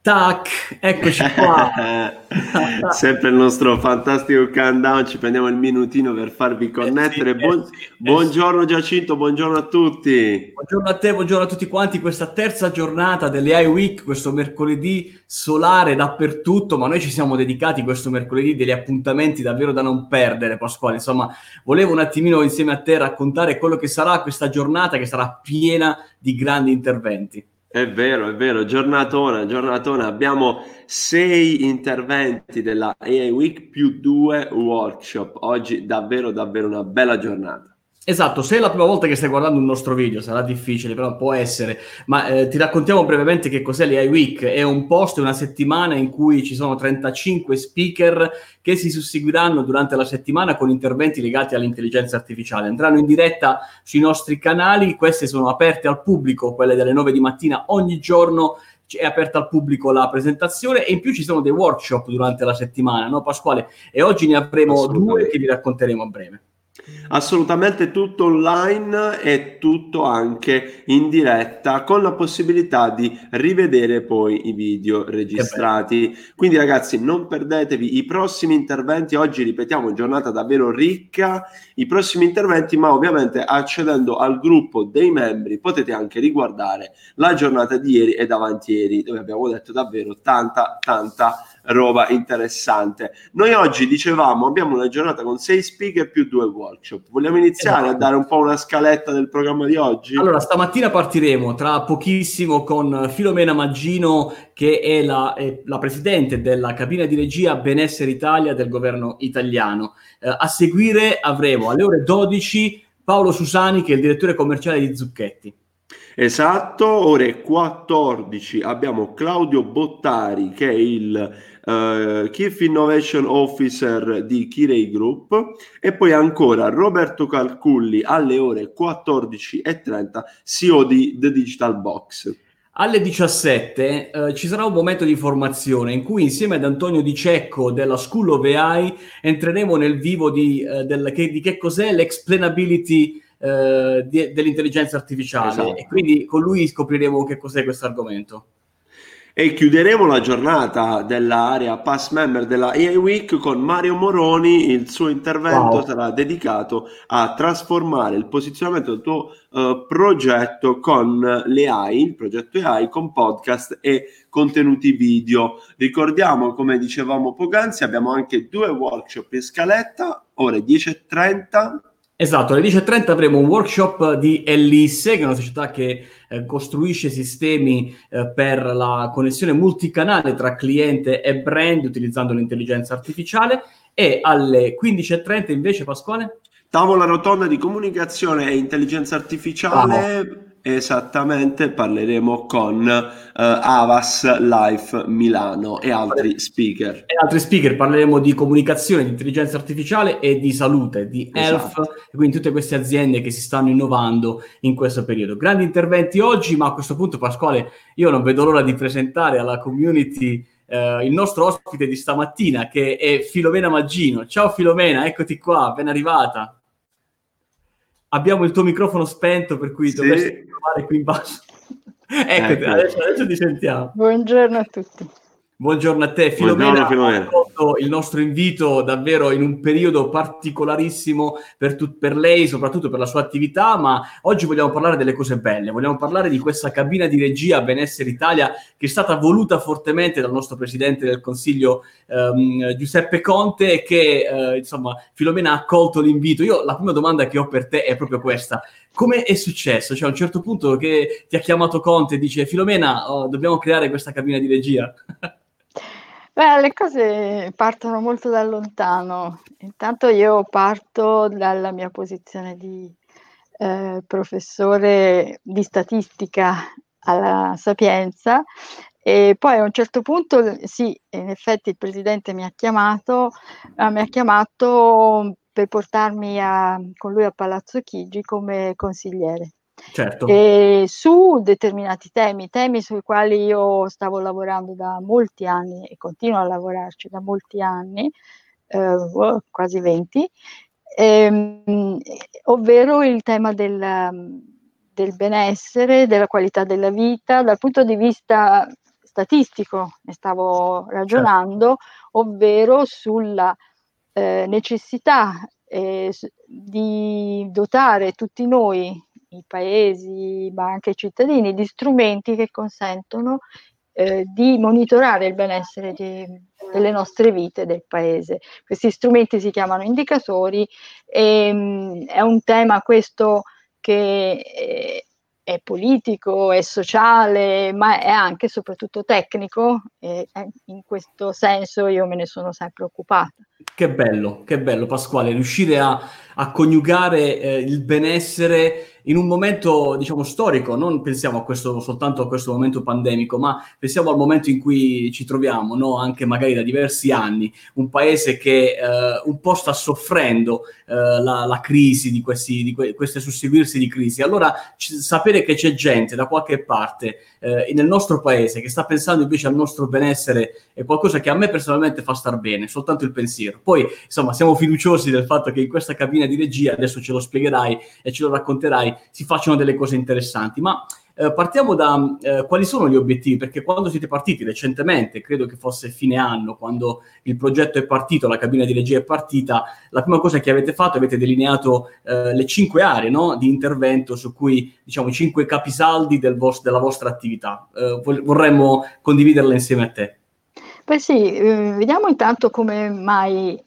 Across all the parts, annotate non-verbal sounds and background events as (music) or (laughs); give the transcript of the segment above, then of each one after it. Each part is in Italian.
Tac, eccoci qua. (laughs) Sempre il nostro fantastico countdown, ci prendiamo il minutino per farvi connettere. Buon, buongiorno Giacinto, buongiorno a tutti. Buongiorno a te, buongiorno a tutti quanti. Questa terza giornata delle Week, questo mercoledì solare dappertutto, ma noi ci siamo dedicati questo mercoledì degli appuntamenti davvero da non perdere, Pasquale. Insomma, volevo un attimino insieme a te raccontare quello che sarà questa giornata che sarà piena di grandi interventi. È vero, è vero, giornatona, giornatona. Abbiamo sei interventi della AI Week più due workshop. Oggi davvero, davvero una bella giornata. Esatto, se è la prima volta che stai guardando un nostro video, sarà difficile, però può essere. Ma eh, ti raccontiamo brevemente che cos'è l'AI Week. È un post, una settimana in cui ci sono 35 speaker che si susseguiranno durante la settimana con interventi legati all'intelligenza artificiale. Andranno in diretta sui nostri canali, queste sono aperte al pubblico, quelle delle 9 di mattina ogni giorno è aperta al pubblico la presentazione e in più ci sono dei workshop durante la settimana, no Pasquale? E oggi ne avremo due che vi racconteremo a breve. Assolutamente tutto online e tutto anche in diretta con la possibilità di rivedere poi i video registrati. Quindi ragazzi non perdetevi i prossimi interventi, oggi ripetiamo giornata davvero ricca, i prossimi interventi ma ovviamente accedendo al gruppo dei membri potete anche riguardare la giornata di ieri e davanti ieri dove abbiamo detto davvero tanta tanta roba interessante. Noi oggi dicevamo abbiamo una giornata con sei speaker più due workshop. Vogliamo iniziare esatto. a dare un po' una scaletta del programma di oggi? Allora, stamattina partiremo tra pochissimo con Filomena Maggino, che è la, è la presidente della cabina di regia Benessere Italia del governo italiano. Eh, a seguire avremo alle ore 12 Paolo Susani, che è il direttore commerciale di Zucchetti. Esatto, ore 14 abbiamo Claudio Bottari che è il uh, Chief Innovation Officer di Kirei Group e poi ancora Roberto Calculli alle ore 14.30 CEO di The Digital Box. Alle 17 eh, ci sarà un momento di formazione in cui insieme ad Antonio Di Cecco della School of AI entreremo nel vivo di, eh, del, che, di che cos'è l'explainability eh, di, dell'intelligenza artificiale esatto. e quindi con lui scopriremo che cos'è questo argomento. E chiuderemo la giornata dell'area Pass Member della AI Week con Mario Moroni. Il suo intervento wow. sarà dedicato a trasformare il posizionamento del tuo uh, progetto con le AI, il progetto AI con podcast e contenuti video. Ricordiamo, come dicevamo poc'anzi, abbiamo anche due workshop in scaletta, ore 10.30 Esatto, alle 10.30 avremo un workshop di Ellisse, che è una società che eh, costruisce sistemi eh, per la connessione multicanale tra cliente e brand utilizzando l'intelligenza artificiale e alle 15.30 invece Pasquale? Tavola rotonda di comunicazione e intelligenza artificiale. Ah, Esattamente, parleremo con uh, Avas Life Milano e altri speaker. E altri speaker, parleremo di comunicazione, di intelligenza artificiale e di salute, di esatto. health, e quindi tutte queste aziende che si stanno innovando in questo periodo. Grandi interventi oggi, ma a questo punto Pasquale, io non vedo l'ora di presentare alla community Uh, il nostro ospite di stamattina che è Filomena Maggino. Ciao Filomena, eccoti qua, ben arrivata abbiamo il tuo microfono spento, per cui sì. dovresti trovare qui in basso. (laughs) ecco, ecco. Adesso, adesso ti sentiamo. Buongiorno a tutti. Buongiorno a te, Filomena. Filomena. Il nostro invito davvero in un periodo particolarissimo per, tu- per, lei, soprattutto per la sua attività, ma oggi vogliamo parlare delle cose belle, vogliamo parlare di questa cabina di regia Benessere Italia che è stata voluta fortemente dal nostro Presidente del Consiglio ehm, Giuseppe Conte e che eh, insomma Filomena ha accolto l'invito. Io la prima domanda che ho per te è proprio questa. Come è successo? Cioè a un certo punto che ti ha chiamato Conte e dice Filomena, oh, dobbiamo creare questa cabina di regia? (laughs) Beh, le cose partono molto da lontano. Intanto io parto dalla mia posizione di eh, professore di statistica alla Sapienza e poi a un certo punto, sì, in effetti il presidente mi ha chiamato, eh, mi ha chiamato per portarmi a, con lui a Palazzo Chigi come consigliere. Certo. E su determinati temi, temi sui quali io stavo lavorando da molti anni e continuo a lavorarci da molti anni, eh, oh, quasi 20, ehm, ovvero il tema del, del benessere, della qualità della vita, dal punto di vista statistico, ne stavo ragionando, certo. ovvero sulla eh, necessità eh, di dotare tutti noi, i paesi, ma anche i cittadini, di strumenti che consentono eh, di monitorare il benessere di, delle nostre vite del paese. Questi strumenti si chiamano indicatori e mh, mm, è un tema questo che eh, è politico, è sociale, ma è anche e soprattutto tecnico e in questo senso io me ne sono sempre occupata. Che bello, che bello Pasquale, riuscire a, a coniugare eh, il benessere in un momento, diciamo, storico, non pensiamo a questo, soltanto a questo momento pandemico, ma pensiamo al momento in cui ci troviamo, no? anche magari da diversi anni, un paese che eh, un po' sta soffrendo eh, la, la, crisi, di, questi, di que- queste susseguirsi di crisi. Allora, c- sapere che c'è gente da qualche parte eh, nel nostro paese che sta pensando invece al nostro benessere è qualcosa che a me personalmente fa star bene, soltanto il pensiero. Poi, insomma, siamo fiduciosi del fatto che in questa cabina di regia, adesso ce lo spiegherai e ce lo racconterai, si facciano delle cose interessanti. Ma eh, partiamo da eh, quali sono gli obiettivi, perché quando siete partiti recentemente, credo che fosse fine anno, quando il progetto è partito, la cabina di regia è partita, la prima cosa che avete fatto, avete delineato eh, le cinque aree no, di intervento su cui, diciamo, cinque capisaldi del vos- della vostra attività. Eh, vorremmo condividerle insieme a te. Beh sì, eh, vediamo intanto come mai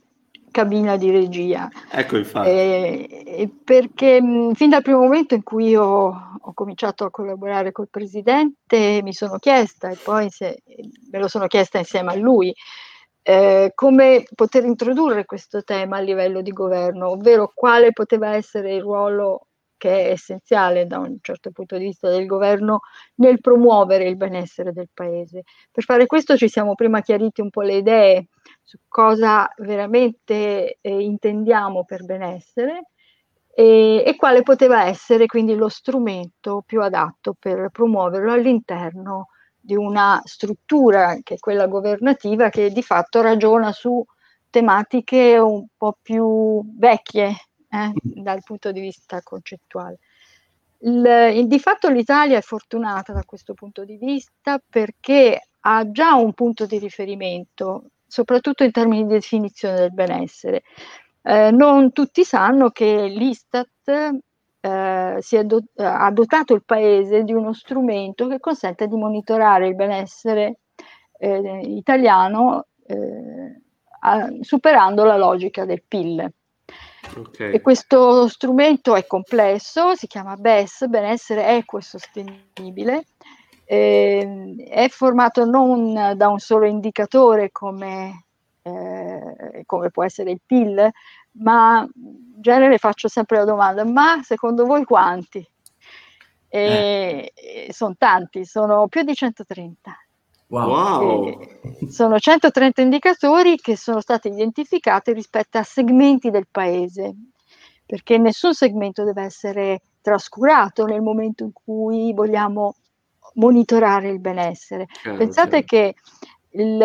cabina di regia. Ecco infatti. Eh, perché mh, fin dal primo momento in cui io ho cominciato a collaborare col presidente mi sono chiesta, e poi se, me lo sono chiesta insieme a lui, eh, come poter introdurre questo tema a livello di governo, ovvero quale poteva essere il ruolo che è essenziale da un certo punto di vista del governo nel promuovere il benessere del paese. Per fare questo ci siamo prima chiariti un po' le idee su cosa veramente eh, intendiamo per benessere e, e, quale poteva essere quindi lo strumento più adatto per promuoverlo all'interno di una struttura che è quella governativa che di fatto ragiona su tematiche un po' più vecchie eh, mm. dal punto di vista concettuale. Il, il, di fatto l'Italia è fortunata da questo punto di vista perché ha già un punto di riferimento, soprattutto in termini di definizione del benessere. Eh, non tutti sanno che l'Istat eh, do- ha dotato il paese di uno strumento che consente di monitorare il benessere eh, italiano eh, a, superando la logica del PIL. Okay. E questo strumento è complesso, si chiama BES, benessere equo e sostenibile. Eh, è formato non da un solo indicatore come, eh, come può essere il PIL, ma in genere faccio sempre la domanda, ma secondo voi quanti? Eh. Sono tanti, sono più di 130. Wow. sono 130 indicatori che sono stati identificati rispetto a segmenti del paese, perché nessun segmento deve essere trascurato nel momento in cui vogliamo monitorare il benessere. Certo, Pensate certo. che il,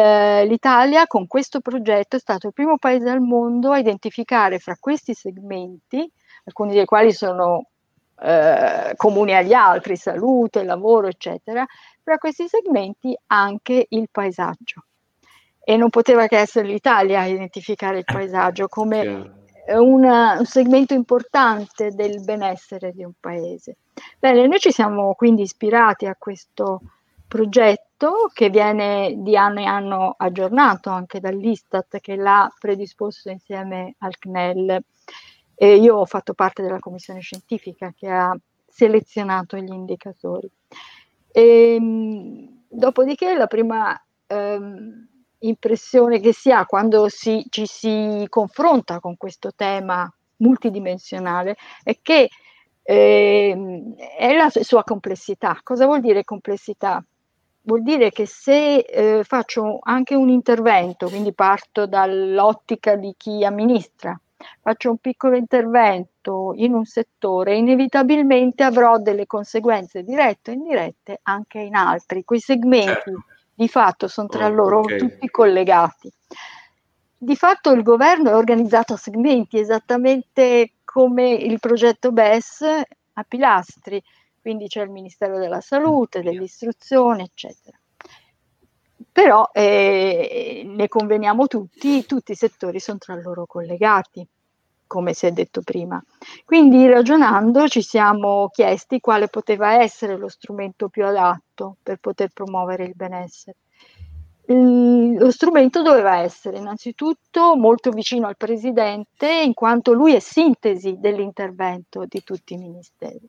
l'Italia con questo progetto è stato il primo paese al mondo a identificare fra questi segmenti, alcuni dei quali sono eh, comuni agli altri, salute, lavoro, eccetera, fra questi segmenti anche il paesaggio. E non poteva che essere l'Italia a identificare il eh, paesaggio come una, un segmento importante del benessere di un paese. Bene, noi ci siamo quindi ispirati a questo progetto che viene di anno in anno aggiornato anche dall'Istat che l'ha predisposto insieme al CNEL. E io ho fatto parte della commissione scientifica che ha selezionato gli indicatori. E, ehm, dopodiché la prima ehm, impressione che si ha quando si, ci si confronta con questo tema multidimensionale è che eh, è la sua complessità. Cosa vuol dire complessità? Vuol dire che se eh, faccio anche un intervento, quindi parto dall'ottica di chi amministra, faccio un piccolo intervento in un settore, inevitabilmente avrò delle conseguenze dirette o indirette anche in altri. Quei segmenti certo. di fatto sono tra oh, loro okay. tutti collegati. Di fatto il governo è organizzato a segmenti, esattamente come il progetto BES a pilastri, quindi c'è il Ministero della Salute, dell'Istruzione, eccetera. Però eh, ne conveniamo tutti, tutti i settori sono tra loro collegati, come si è detto prima. Quindi ragionando ci siamo chiesti quale poteva essere lo strumento più adatto per poter promuovere il benessere. Lo strumento doveva essere innanzitutto molto vicino al Presidente, in quanto lui è sintesi dell'intervento di tutti i ministeri.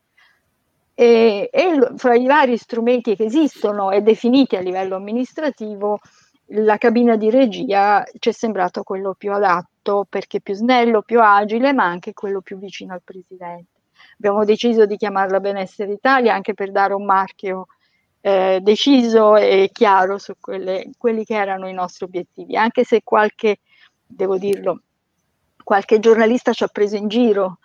E, e fra i vari strumenti che esistono e definiti a livello amministrativo, la cabina di regia ci è sembrato quello più adatto perché più snello, più agile, ma anche quello più vicino al presidente. Abbiamo deciso di chiamarla Benessere Italia anche per dare un marchio eh, deciso e chiaro su quelle, quelli che erano i nostri obiettivi, anche se qualche, devo dirlo, qualche giornalista ci ha preso in giro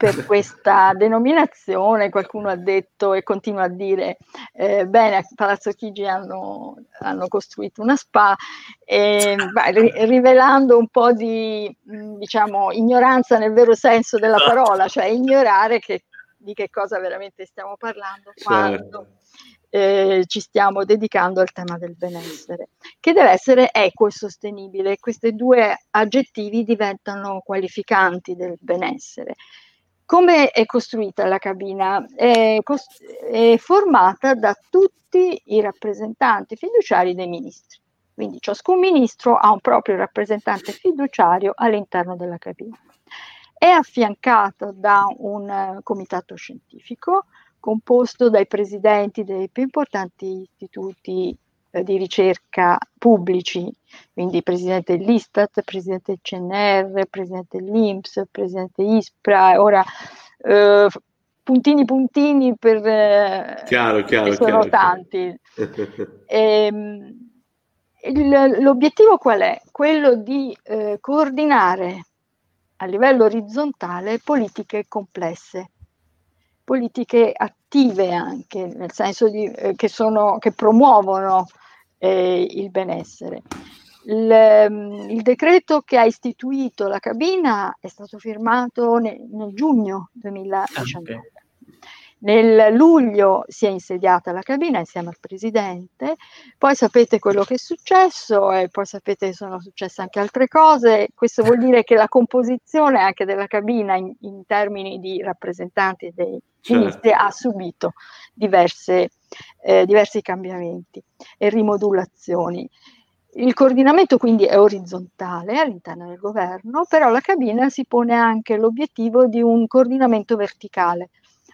per questa denominazione. Qualcuno ha detto e continua a dire, eh, bene, a Palazzo Chigi hanno, hanno costruito una spa, e, beh, rivelando un po' di, diciamo, ignoranza nel vero senso della esatto. parola, cioè ignorare che, di che cosa veramente stiamo parlando certo. quando eh, ci stiamo dedicando al tema del benessere, che deve essere equo e sostenibile. Questi due aggettivi diventano qualificanti del benessere. Come è costruita la cabina? È, cost- è formata da tutti i rappresentanti fiduciari dei ministri. Quindi ciascun ministro ha un proprio rappresentante fiduciario all'interno della cabina. È affiancato da un comitato scientifico composto dai presidenti dei più importanti istituti eh, di ricerca pubblici, quindi presidente dell'Istat, presidente del CNR, presidente dell'Inps, presidente ISPRA, ora eh, puntini puntini per... Eh, chiaro, chiaro, sono chiaro. tanti. e, (laughs) ehm, il, l'obiettivo qual è? Quello di eh, coordinare a livello orizzontale politiche complesse, politiche attive anche, nel senso di, eh, che, sono, che promuovono eh, il benessere. Il, ehm, il, decreto che ha istituito la cabina è stato firmato nel, nel giugno 2019. Okay. Nel luglio si è insediata la cabina insieme al presidente, poi sapete quello che è successo e poi sapete che sono successe anche altre cose. Questo vuol dire che la composizione anche della cabina in, in termini di rappresentanti dei certo. ministri ha subito diverse, eh, diversi cambiamenti e rimodulazioni. Il coordinamento quindi è orizzontale all'interno del governo, però la cabina si pone anche l'obiettivo di un coordinamento verticale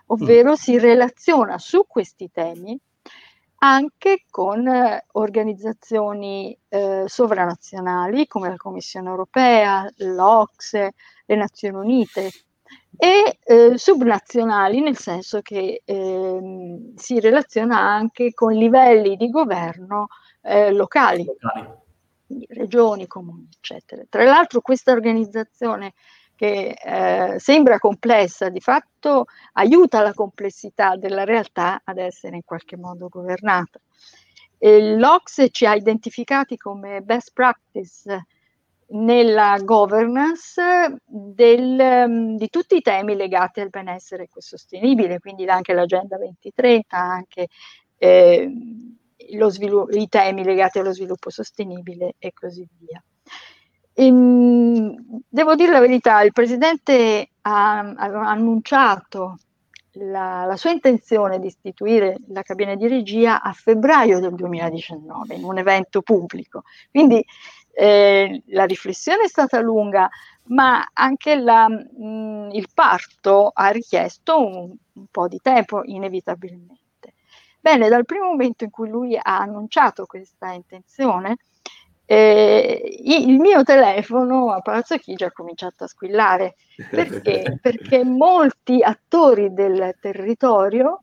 ovvero mm. si relaziona su questi temi anche con eh, organizzazioni eh, sovranazionali come la Commissione europea, l'Ocse, le Nazioni Unite e eh, subnazionali nel senso che ehm, si relaziona anche con livelli di governo eh, locali, locali. regioni, comuni, eccetera. Tra l'altro questa organizzazione che eh, sembra complessa, di fatto aiuta la complessità della realtà ad essere in qualche modo governata. L'Ocse ci ha identificati come best practice nella governance del, di tutti i temi legati al benessere ecosostenibile, quindi anche l'Agenda 2030, anche eh, svilu- i temi legati allo sviluppo sostenibile e così via. Ehm, devo dire la verità, il Presidente ha, ha annunciato la, la, sua intenzione di istituire la cabina di regia a febbraio del 2019 in un evento pubblico. Quindi eh, la riflessione è stata lunga, ma anche la, mh, il parto ha richiesto un, un po' di tempo, inevitabilmente. Bene, dal primo momento in cui lui ha annunciato questa intenzione, eh, il mio telefono a Palazzo Chigi ha cominciato a squillare. Perché? (laughs) perché molti attori del territorio,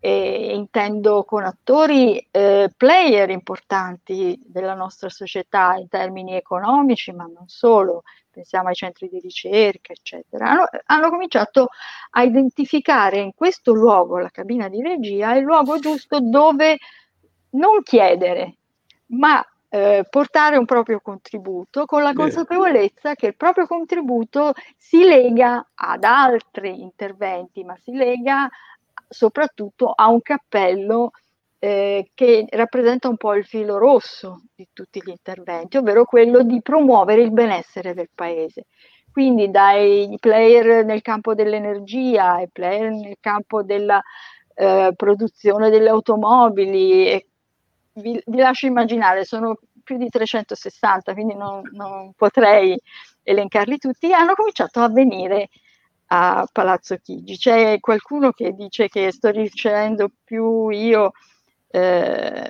e intendo con attori eh, player importanti della nostra società in termini economici, ma non solo, pensiamo ai centri di ricerca, eccetera, hanno, hanno cominciato a identificare in questo luogo, la cabina di regia, il luogo giusto dove non chiedere, ma eh, portare un proprio contributo con la consapevolezza che il proprio contributo si lega ad altri interventi, ma si lega soprattutto a un cappello eh, che rappresenta un po' il filo rosso di tutti gli interventi, ovvero quello di promuovere il benessere del paese. Quindi dai player nel campo dell'energia ai player nel campo della eh, produzione delle automobili, vi, vi, lascio immaginare, sono più di 360, quindi non, non potrei elencarli tutti, hanno cominciato a venire a Palazzo Chigi. C'è qualcuno che dice che sto ricevendo più io eh,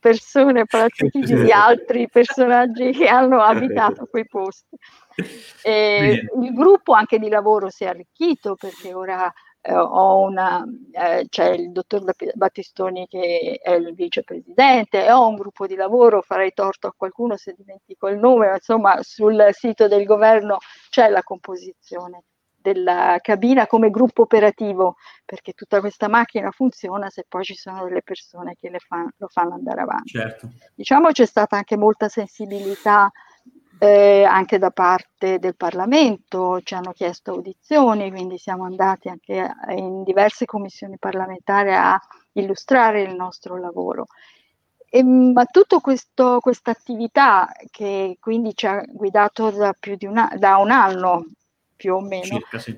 persone a Palazzo Chigi di altri personaggi che hanno abitato quei posti. E il gruppo anche di lavoro si è arricchito perché ora una, eh, c'è il dottor Battistoni che è il vicepresidente, ho un gruppo di lavoro, farei torto a qualcuno se dimentico il nome, ma insomma sul sito del governo c'è la composizione della cabina come gruppo operativo, perché tutta questa macchina funziona se poi ci sono delle persone che fan, lo fanno andare avanti. Certo. Diciamo c'è stata anche molta sensibilità eh, anche da parte del Parlamento, ci hanno chiesto audizioni, quindi siamo andati anche in diverse commissioni parlamentari a illustrare il nostro lavoro. E, ma tutta questa attività che quindi ci ha guidato da più di una, da un anno più o meno, Circa, sì.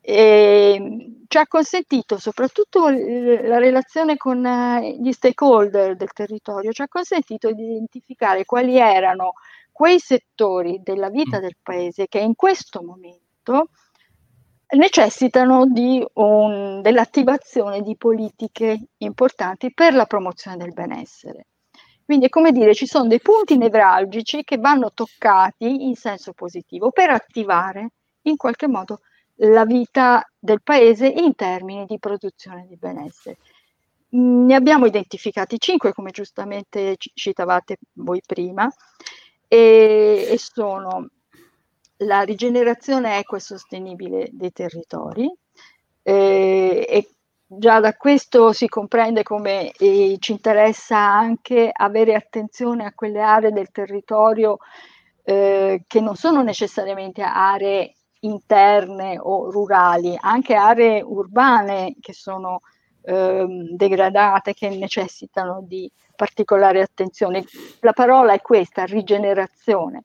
e, ci ha consentito soprattutto la relazione con eh, gli stakeholder del territorio, ci ha consentito di identificare quali erano quei settori della vita mm. del paese che in questo momento necessitano di un, dell'attivazione di politiche importanti per la promozione del benessere. Quindi è come dire, ci sono dei punti nevralgici che vanno toccati in senso positivo per attivare in qualche modo la vita del paese in termini di produzione di benessere. Ne abbiamo identificati cinque, come giustamente citavate voi prima, e, e sono la rigenerazione equa e sostenibile dei territori eh, e già da questo si comprende come eh, ci interessa anche avere attenzione a quelle aree del territorio eh, che non sono necessariamente aree interne o rurali, anche aree urbane che sono ehm, degradate, che necessitano di particolare attenzione. La parola è questa, rigenerazione.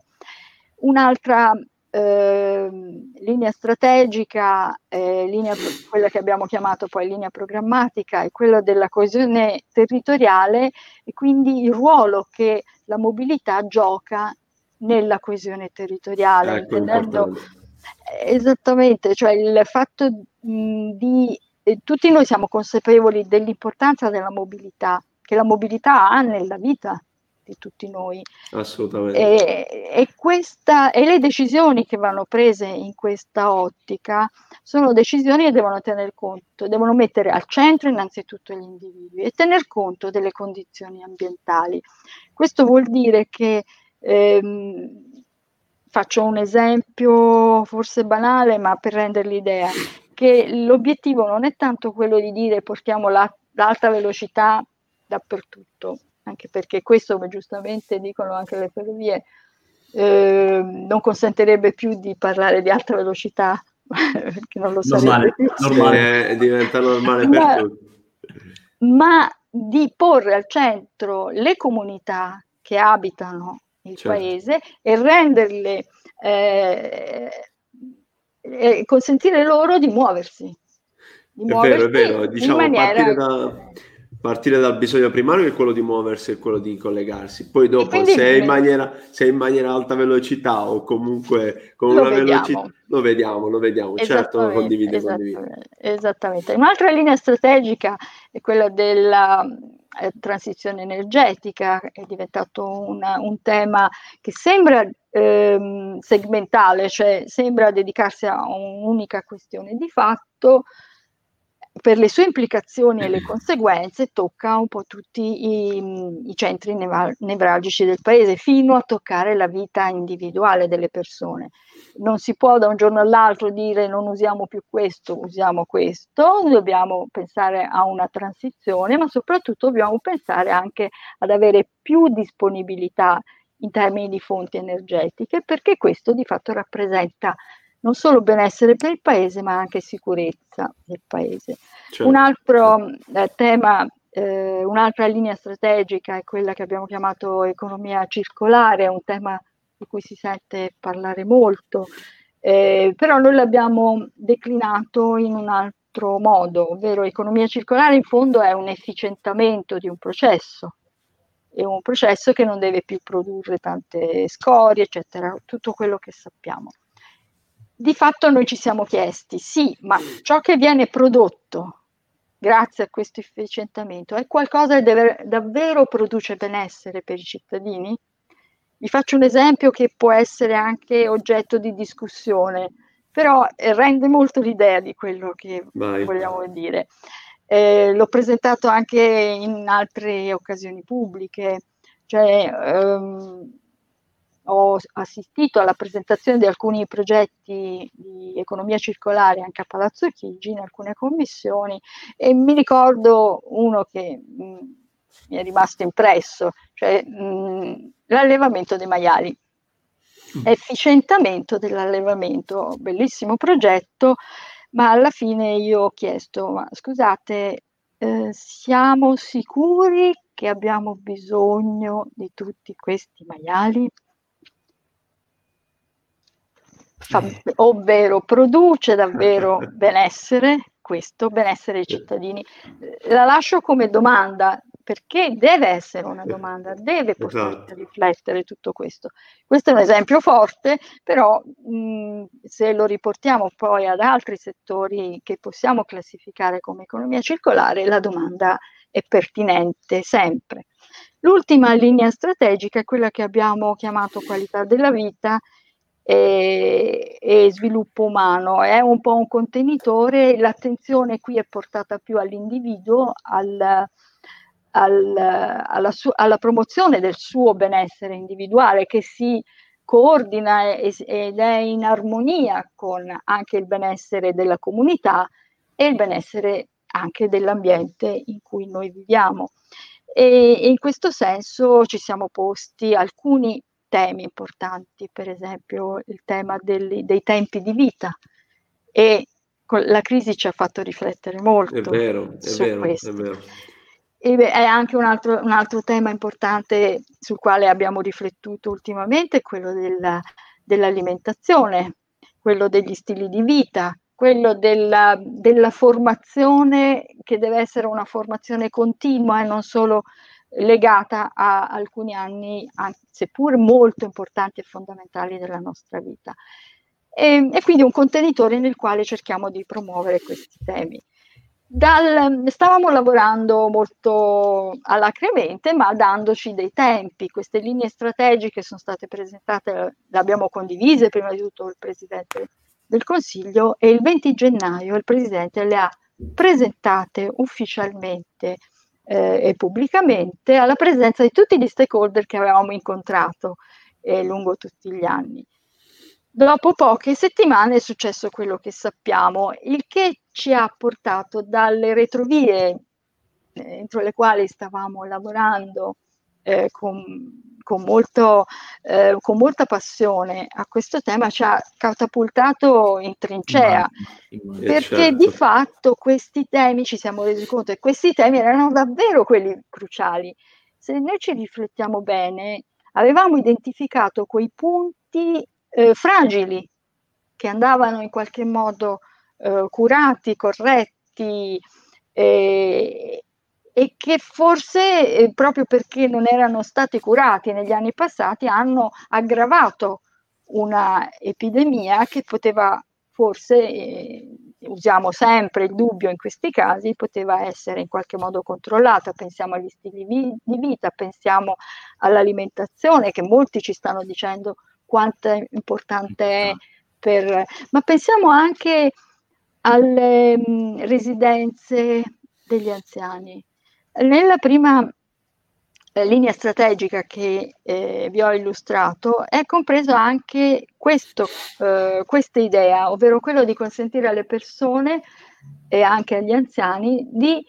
Un'altra eh, linea strategica, eh, linea, quella che abbiamo chiamato poi linea programmatica, è quella della coesione territoriale e quindi il ruolo che la mobilità gioca nella coesione territoriale, ecco, intendendo esattamente, cioè il fatto mh, di eh, tutti noi siamo consapevoli dell'importanza della mobilità, che la mobilità ha nella vita di tutti noi. Assolutamente. E, e, questa, e le decisioni che vanno prese in questa ottica sono decisioni che devono tener conto, devono mettere al centro innanzitutto gli individui e tener conto delle condizioni ambientali. Questo vuol dire che ehm, faccio un esempio forse banale, ma per rendere l'idea, che l'obiettivo non è tanto quello di dire portiamo la, l'alta velocità dappertutto, anche perché questo, come giustamente dicono anche le ferrovie, eh, non consentirebbe più di parlare di alta velocità, (laughs) perché non lo normale. Normale, eh, diventa normale per ma, tutti. Ma di porre al centro le comunità che abitano il certo. paese e renderle eh, e consentire loro di muoversi. Di è vero, è vero, diciamo maniera... partire da partire dal bisogno primario che è quello di muoversi e quello di collegarsi. Poi dopo se è, in maniera, se è in maniera alta velocità o comunque con una vediamo. velocità, lo vediamo, lo vediamo, certo lo condivido, esattamente, esattamente. Un'altra linea strategica è quella della eh, transizione energetica, è diventato una, un tema che sembra ehm, segmentale, cioè sembra dedicarsi a un'unica questione di fatto, per le sue implicazioni e le (clears throat) conseguenze tocca un po' tutti i, i centri nevralgici del paese, fino a toccare la vita individuale delle persone. Non si può da un giorno all'altro dire non usiamo più questo, usiamo questo, dobbiamo pensare a una transizione, ma soprattutto dobbiamo pensare anche ad avere più disponibilità in termini di fonti energetiche, perché questo di fatto rappresenta non solo benessere per il paese, ma anche sicurezza del paese. Certo. Un altro eh, tema, eh, un'altra linea strategica è quella che abbiamo chiamato economia circolare, è un tema di cui si sente parlare molto, eh, però noi l'abbiamo declinato in un altro modo, ovvero economia circolare in fondo è un efficientamento di un processo, è un processo che non deve più produrre tante scorie, eccetera, tutto quello che sappiamo. Di fatto noi ci siamo chiesti, sì, ma ciò che viene prodotto grazie a questo efficientamento è qualcosa che deve, davvero produce benessere per i cittadini? Vi faccio un esempio che può essere anche oggetto di discussione, però eh, rende molto l'idea di quello che Vai. vogliamo dire. Eh, l'ho presentato anche in altre occasioni pubbliche, cioè ehm, ho assistito alla presentazione di alcuni progetti di economia circolare anche a Palazzo Chigi in alcune commissioni e mi ricordo uno che mh, mi è rimasto impresso, cioè mh, l'allevamento dei maiali. Mm. Efficientamento dell'allevamento, bellissimo progetto, ma alla fine io ho chiesto, ma scusate, eh, siamo sicuri che abbiamo bisogno di tutti questi maiali? Fa, ovvero produce davvero (laughs) benessere, questo benessere ai cittadini. La lascio come domanda, perché deve essere una domanda, deve portarti esatto. a riflettere tutto questo. Questo è un esempio forte, però mh, se lo riportiamo poi ad altri settori che possiamo classificare come economia circolare, la domanda è pertinente sempre. L'ultima linea strategica è quella che abbiamo chiamato qualità della vita e, e, sviluppo umano. È un po' un contenitore, l'attenzione qui è portata più all'individuo, al, al, alla, su, alla, promozione del suo benessere individuale che si coordina ed è in armonia con anche il benessere della comunità e il benessere anche dell'ambiente in cui noi viviamo. E in questo senso ci siamo posti alcuni temi importanti, per esempio il tema dei, dei tempi di vita e la crisi ci ha fatto riflettere molto. È vero, è vero, questo. è vero. E è anche un altro, un altro, tema importante sul quale abbiamo riflettuto ultimamente, quello della, dell'alimentazione, quello degli stili di vita, quello della, della, formazione che deve essere una formazione continua e non solo legata a alcuni anni, seppur molto importanti e fondamentali della nostra vita. E, e quindi un contenitore nel quale cerchiamo di promuovere questi temi. Dal, stavamo lavorando molto alacremente, ma dandoci dei tempi. Queste linee strategiche sono state presentate, le abbiamo condivise prima di tutto il Presidente del Consiglio e il 20 gennaio il Presidente le ha presentate ufficialmente eh, e pubblicamente alla presenza di tutti gli stakeholder che avevamo incontrato eh, lungo tutti gli anni. Dopo poche settimane è successo quello che sappiamo, il che ci ha portato dalle retrovie eh, entro le quali stavamo lavorando eh, con, con, molto, eh, con, molta passione a questo tema, ci ha catapultato in trincea, perché certo. di fatto questi temi, ci siamo resi conto che questi temi erano davvero quelli cruciali. Se noi ci riflettiamo bene, avevamo identificato quei punti eh, fragili che andavano in qualche modo eh, curati, corretti eh, e che forse eh, proprio perché non erano stati curati negli anni passati hanno aggravato una epidemia che poteva forse, eh, usiamo sempre il dubbio in questi casi, poteva essere in qualche modo controllata. Pensiamo agli stili vi- di vita, pensiamo all'alimentazione che molti ci stanno dicendo quanto è importante è per... Ma pensiamo anche alle mh, mm, residenze degli anziani. Nella prima eh, linea strategica che eh, vi ho illustrato è compreso anche questo, eh, questa idea, ovvero quello di consentire alle persone e anche agli anziani di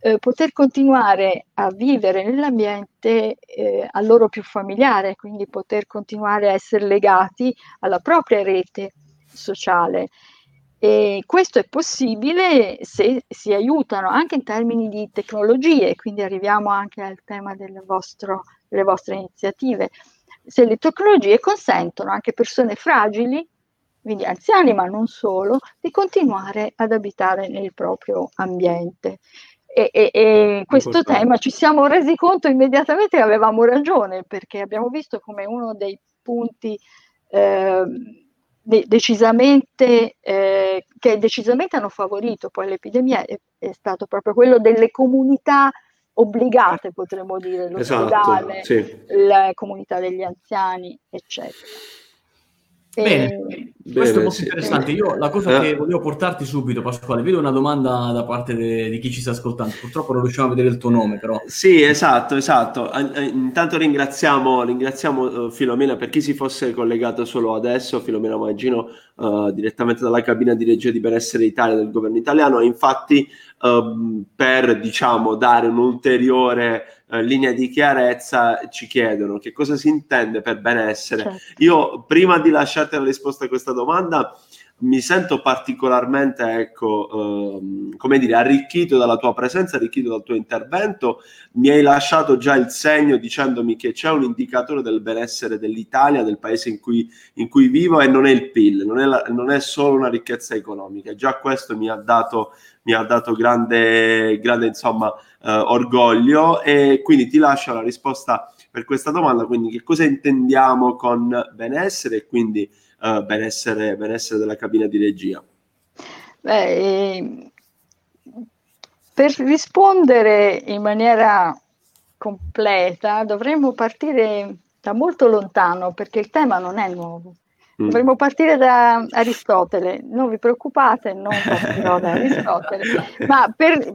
eh, poter continuare a vivere nell'ambiente eh, a loro più familiare, quindi poter continuare a essere legati alla propria rete sociale. E questo è possibile se si aiutano anche in termini di tecnologie, quindi arriviamo anche al tema del vostro, delle vostre iniziative. Se le tecnologie consentono anche persone fragili, quindi anziani ma non solo, di continuare ad abitare nel proprio ambiente. E, e, e questo tema ci siamo resi conto immediatamente che avevamo ragione, perché abbiamo visto come uno dei punti eh, de- decisamente, eh, che decisamente hanno favorito poi l'epidemia è, è, stato proprio quello delle comunità obbligate, potremmo dire, l'ospedale, esatto, sì. la comunità degli anziani, eccetera. Bene, eh, questo è molto sì. interessante. Io la cosa eh. che volevo portarti subito, Pasquale, vedo una domanda da parte de, di chi ci sta ascoltando. Purtroppo non riusciamo a vedere il tuo nome, però. Sì, esatto, esatto. Intanto ringraziamo, ringraziamo uh, Filomena per chi si fosse collegato solo adesso, Filomena Maggino, uh, direttamente dalla cabina di regia di benessere Italia del governo italiano. Infatti, uh, per diciamo dare un ulteriore eh, linea di chiarezza ci chiedono che cosa si intende per benessere. Certo. Io prima di lasciarti la risposta a questa domanda mi sento particolarmente, ecco, ehm, come dire, arricchito dalla tua presenza, arricchito dal tuo intervento. Mi hai lasciato già il segno dicendomi che c'è un indicatore del benessere dell'Italia, del paese in cui, in cui vivo, e non è il PIL, non è, la, non è solo una ricchezza economica. Già questo mi ha dato, mi ha dato grande, grande insomma, eh, orgoglio e quindi ti lascio la risposta per questa domanda. Quindi, che cosa intendiamo con benessere e quindi uh, benessere, benessere della cabina di regia? Beh, eh, per rispondere in maniera completa dovremmo partire da molto lontano perché il tema non è nuovo. Mm. Dovremmo partire da Aristotele, non vi preoccupate, non partirò da Aristotele, (laughs) ma per,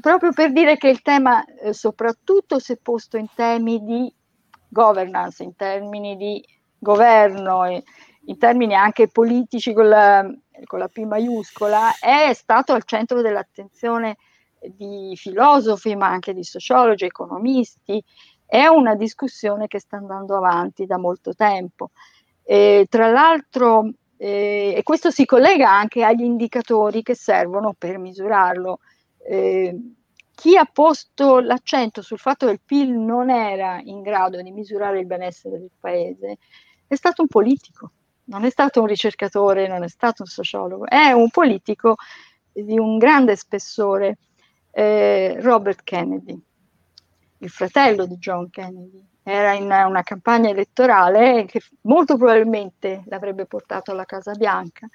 proprio per dire che il tema, eh, soprattutto se posto in temi di governance, in termini di governo, in termini anche politici con la, con la P maiuscola, è stato al centro dell'attenzione di filosofi, ma anche di sociologi, economisti. È una discussione che sta andando avanti da molto tempo. E, tra l'altro, eh, e questo si collega anche agli indicatori che servono per misurarlo. Eh, chi ha posto l'accento sul fatto che il PIL non era in grado di misurare il benessere del paese è stato un politico non è stato un ricercatore, non è stato un sociologo, è un politico di un grande spessore, eh, Robert Kennedy, il fratello di John Kennedy. Era in una campagna elettorale che molto probabilmente l'avrebbe portato alla Casa Bianca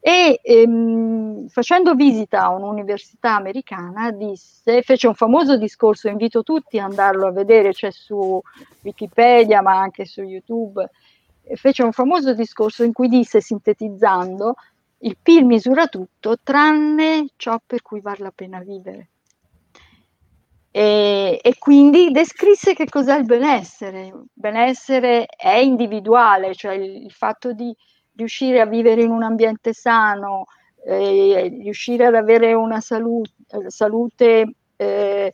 e ehm, facendo visita a un'università americana disse, fece un famoso discorso, invito tutti ad andarlo a vedere, c'è su Wikipedia ma anche su YouTube, fece un famoso discorso in cui disse, sintetizzando, il PIL misura tutto tranne ciò per cui vale la pena vivere. E, e, quindi descrisse che cos'è il benessere. Il benessere è individuale, cioè il, il fatto di riuscire a vivere in un ambiente sano, eh, riuscire ad avere una salute, salute eh,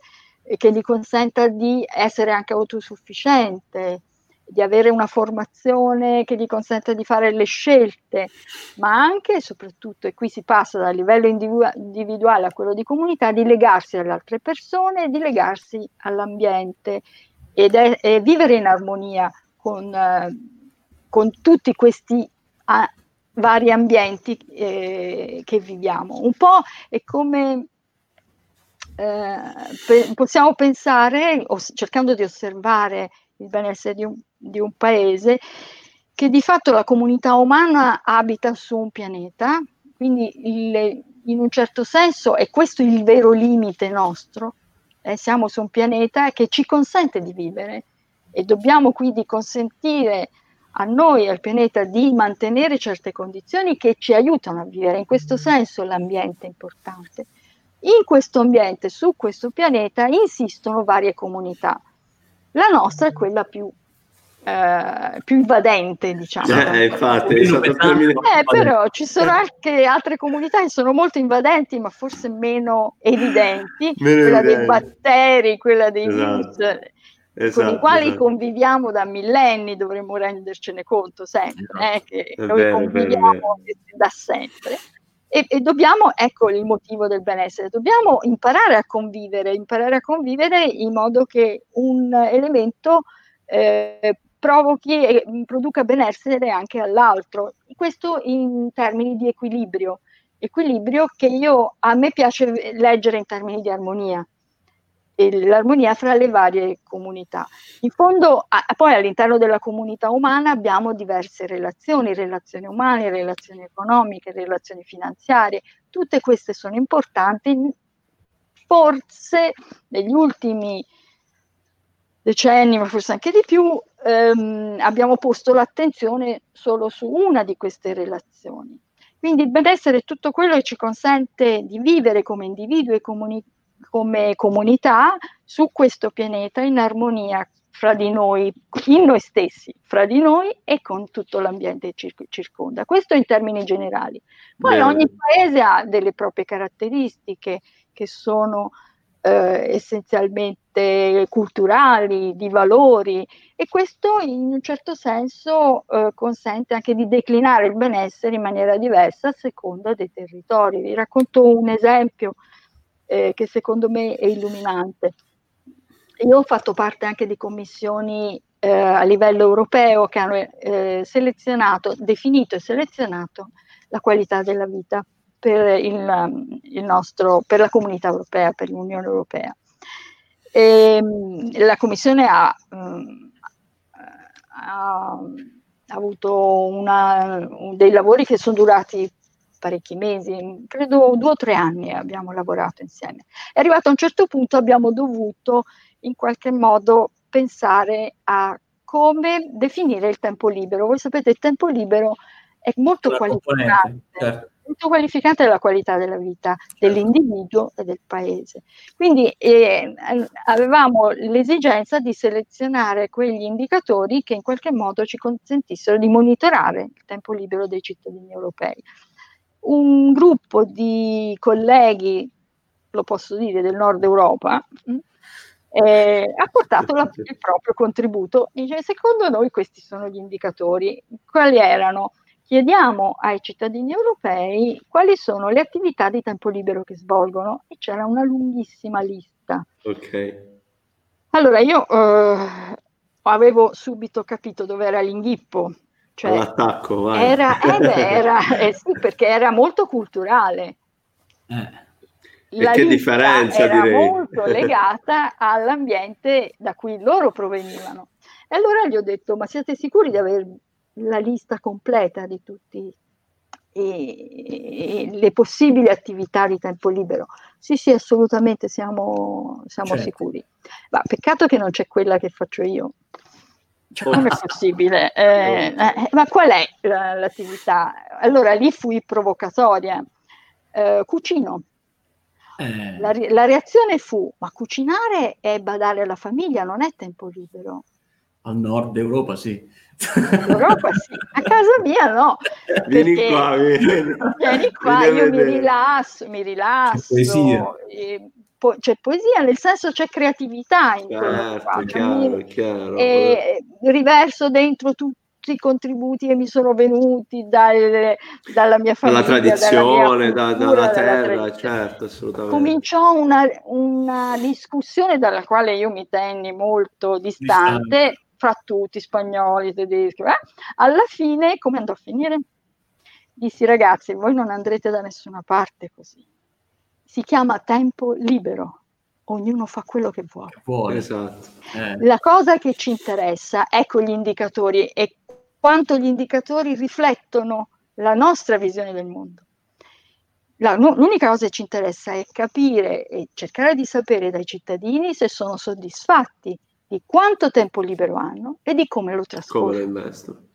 che gli consenta di essere anche autosufficiente, di avere una formazione che gli consenta di fare le scelte, ma anche e soprattutto, e qui si passa dal livello individuale a quello di comunità, di legarsi alle altre persone di legarsi all'ambiente ed è, e vivere in armonia con, eh, con tutti questi a, vari ambienti eh, che viviamo. Un po' è come eh, pe- possiamo pensare, os- cercando di osservare il benessere di un, di un paese, che di fatto la comunità umana abita su un pianeta, quindi il, in un certo senso è questo il vero limite nostro, eh, siamo su un pianeta che ci consente di vivere e dobbiamo quindi consentire a noi al pianeta di mantenere certe condizioni che ci aiutano a vivere. In questo senso l'ambiente è importante. In questo ambiente, su questo pianeta, insistono varie comunità. La nostra è quella più Uh, più invadente, diciamo. Eh, infatti, eh, però ci sono anche altre comunità che sono molto invadenti, ma forse meno evidenti, (laughs) meno quella evidenti. dei batteri, quella dei esatto. virus, esatto, con i quali esatto. conviviamo da millenni, dovremmo rendercene conto sempre, eh, che è noi vero, conviviamo da sempre. E, e, dobbiamo, ecco il motivo del benessere, dobbiamo imparare a convivere, imparare a convivere in modo che un elemento eh, provochi e produca benessere anche all'altro. Questo in termini di equilibrio, equilibrio che io, a me piace leggere in termini di armonia l'armonia fra le varie comunità. In fondo, a, poi all'interno della comunità umana abbiamo diverse relazioni, relazioni umane, relazioni economiche, relazioni finanziarie, tutte queste sono importanti. Forse negli ultimi decenni, ma forse anche di più, ehm, abbiamo posto l'attenzione solo su una di queste relazioni. Quindi il benessere è tutto quello che ci consente di vivere come individui e comunità come comunità su questo pianeta in armonia fra di noi, in noi stessi, fra di noi e con tutto l'ambiente che circonda. Questo in termini generali. Poi Bene. ogni paese ha delle proprie caratteristiche che sono eh, essenzialmente culturali, di valori e questo in un certo senso eh, consente anche di declinare il benessere in maniera diversa a seconda dei territori. Vi racconto un esempio eh, che secondo me è illuminante. Io ho fatto parte anche di commissioni eh, a livello europeo che hanno eh, selezionato, definito e selezionato la qualità della vita per, il, il nostro, per la comunità europea, per l'Unione Europea. E, ehm, la Commissione ha, um, ha avuto una, dei lavori che sono durati parecchi mesi, credo due o tre anni abbiamo lavorato insieme. È arrivato a un certo punto abbiamo dovuto in qualche modo pensare a come definire il tempo libero. Voi sapete, il tempo libero è molto qualificante, certo. Molto qualificante della qualità della vita certo. dell'individuo e del paese. Quindi eh, avevamo l'esigenza di selezionare quegli indicatori che in qualche modo ci consentissero di monitorare il tempo libero dei cittadini europei un gruppo di colleghi, lo posso dire, del nord Europa, mm, eh, ha portato la, il proprio contributo. Dice, secondo noi questi sono gli indicatori. Quali erano? Chiediamo ai cittadini europei quali sono le attività di tempo libero che svolgono e c'era una lunghissima lista. Ok. Allora io eh, avevo subito capito dove era l'inghippo, cioè, All'attacco, vai. Era, eh beh, era (laughs) eh sì, perché era molto culturale. Eh. La e che differenza era direi. molto legata (laughs) all'ambiente da cui loro provenivano. E allora gli ho detto, ma siete sicuri di avere la lista completa di tutte le possibili attività di tempo libero? Sì, sì, assolutamente, siamo, siamo certo. sicuri. Ma peccato che non c'è quella che faccio io. Cioè, come è possibile? Eh, eh, ma qual è l'attività? Allora lì fui provocatoria. Eh, cucino. Eh. La, la, reazione fu: ma cucinare è badare alla famiglia, non è tempo libero. Al nord Europa sì. Europa sì, a casa mia no. (laughs) Vieni qua, vieni. vieni qua, vieni io mi rilasso, mi rilasso. E, po- c'è poesia, nel senso c'è creatività in certo, faccio. Chiaro, chiaro. E riverso dentro tutti i contributi che mi sono venuti dal, dalla mia famiglia, dalla tradizione, dalla, cultura, dalla terra, dalla certo, assolutamente. Cominciò una, una, discussione dalla quale io mi tenni molto distante, distante. Fra tutti, spagnoli, tedeschi. Eh? Alla fine, come andò a finire? Dissi ragazzi, voi non andrete da nessuna parte così si chiama tempo libero. Ognuno fa quello che vuole. vuole. Esatto. Eh. La cosa che ci interessa, ecco gli indicatori e quanto gli indicatori riflettono la nostra visione del mondo. La, l'unica cosa che ci interessa è capire e cercare di sapere dai cittadini se sono soddisfatti di quanto tempo libero hanno e di come lo trascorrono. Come lo investono.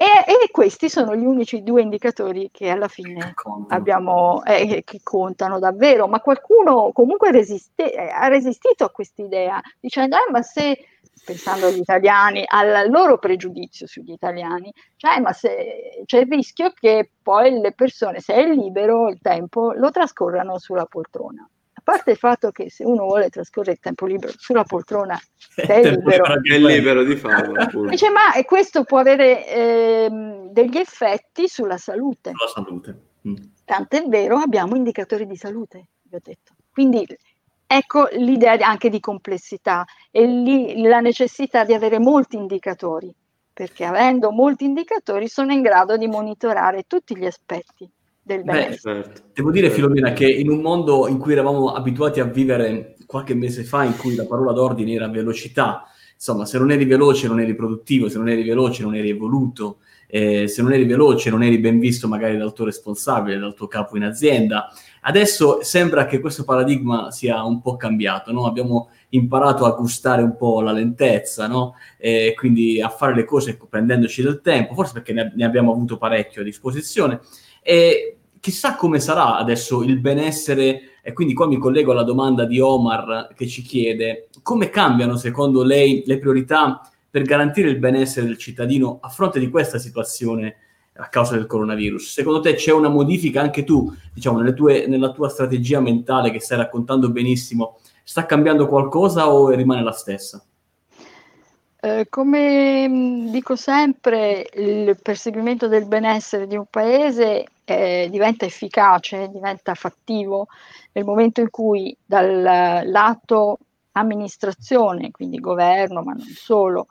E, e, questi sono gli unici due indicatori che alla fine abbiamo, eh, che contano davvero, ma qualcuno comunque resiste, eh, ha resistito a quest'idea, dicendo, eh, ma se, pensando agli italiani, al loro pregiudizio sugli italiani, cioè, ma se c'è il rischio che poi le persone, se è libero il tempo, lo trascorrano sulla poltrona parte il fatto che se uno vuole trascorrere il tempo libero sulla poltrona è libero, è libero di farlo. Dice, ma questo può avere eh, degli effetti sulla salute. Sulla salute. Mm. Tant'è vero, abbiamo indicatori di salute, vi ho detto. Quindi ecco l'idea anche di complessità e lì la necessità di avere molti indicatori, perché avendo molti indicatori sono in grado di monitorare tutti gli aspetti del benessere. Certo. Devo dire, Filomena, che in un mondo in cui eravamo abituati a vivere qualche mese fa, in cui la parola d'ordine era velocità, insomma, se non eri veloce non eri produttivo, se non eri veloce non eri evoluto, eh, se non eri veloce non eri ben visto magari dal tuo responsabile, dal tuo capo in azienda. Adesso sembra che questo paradigma sia un po' cambiato, no? abbiamo imparato a gustare un po' la lentezza, no? e quindi a fare le cose prendendoci del tempo, forse perché ne, ne abbiamo avuto parecchio a disposizione. E chissà come sarà adesso il benessere, e quindi qua mi collego alla domanda di Omar che ci chiede, come cambiano secondo lei le priorità per garantire il benessere del cittadino a fronte di questa situazione a causa del coronavirus? Secondo te c'è una modifica anche tu, diciamo, tue, nella tua strategia mentale che stai raccontando benissimo, sta cambiando qualcosa o rimane la stessa? Eh, come mm, dico sempre, il perseguimento del benessere di un paese eh, diventa efficace, diventa fattivo nel momento in cui dal lato amministrazione, quindi governo, ma non solo,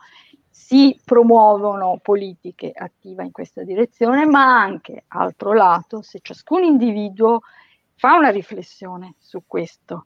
si promuovono politiche attive in questa direzione, ma anche, altro lato, se ciascun individuo fa una riflessione su questo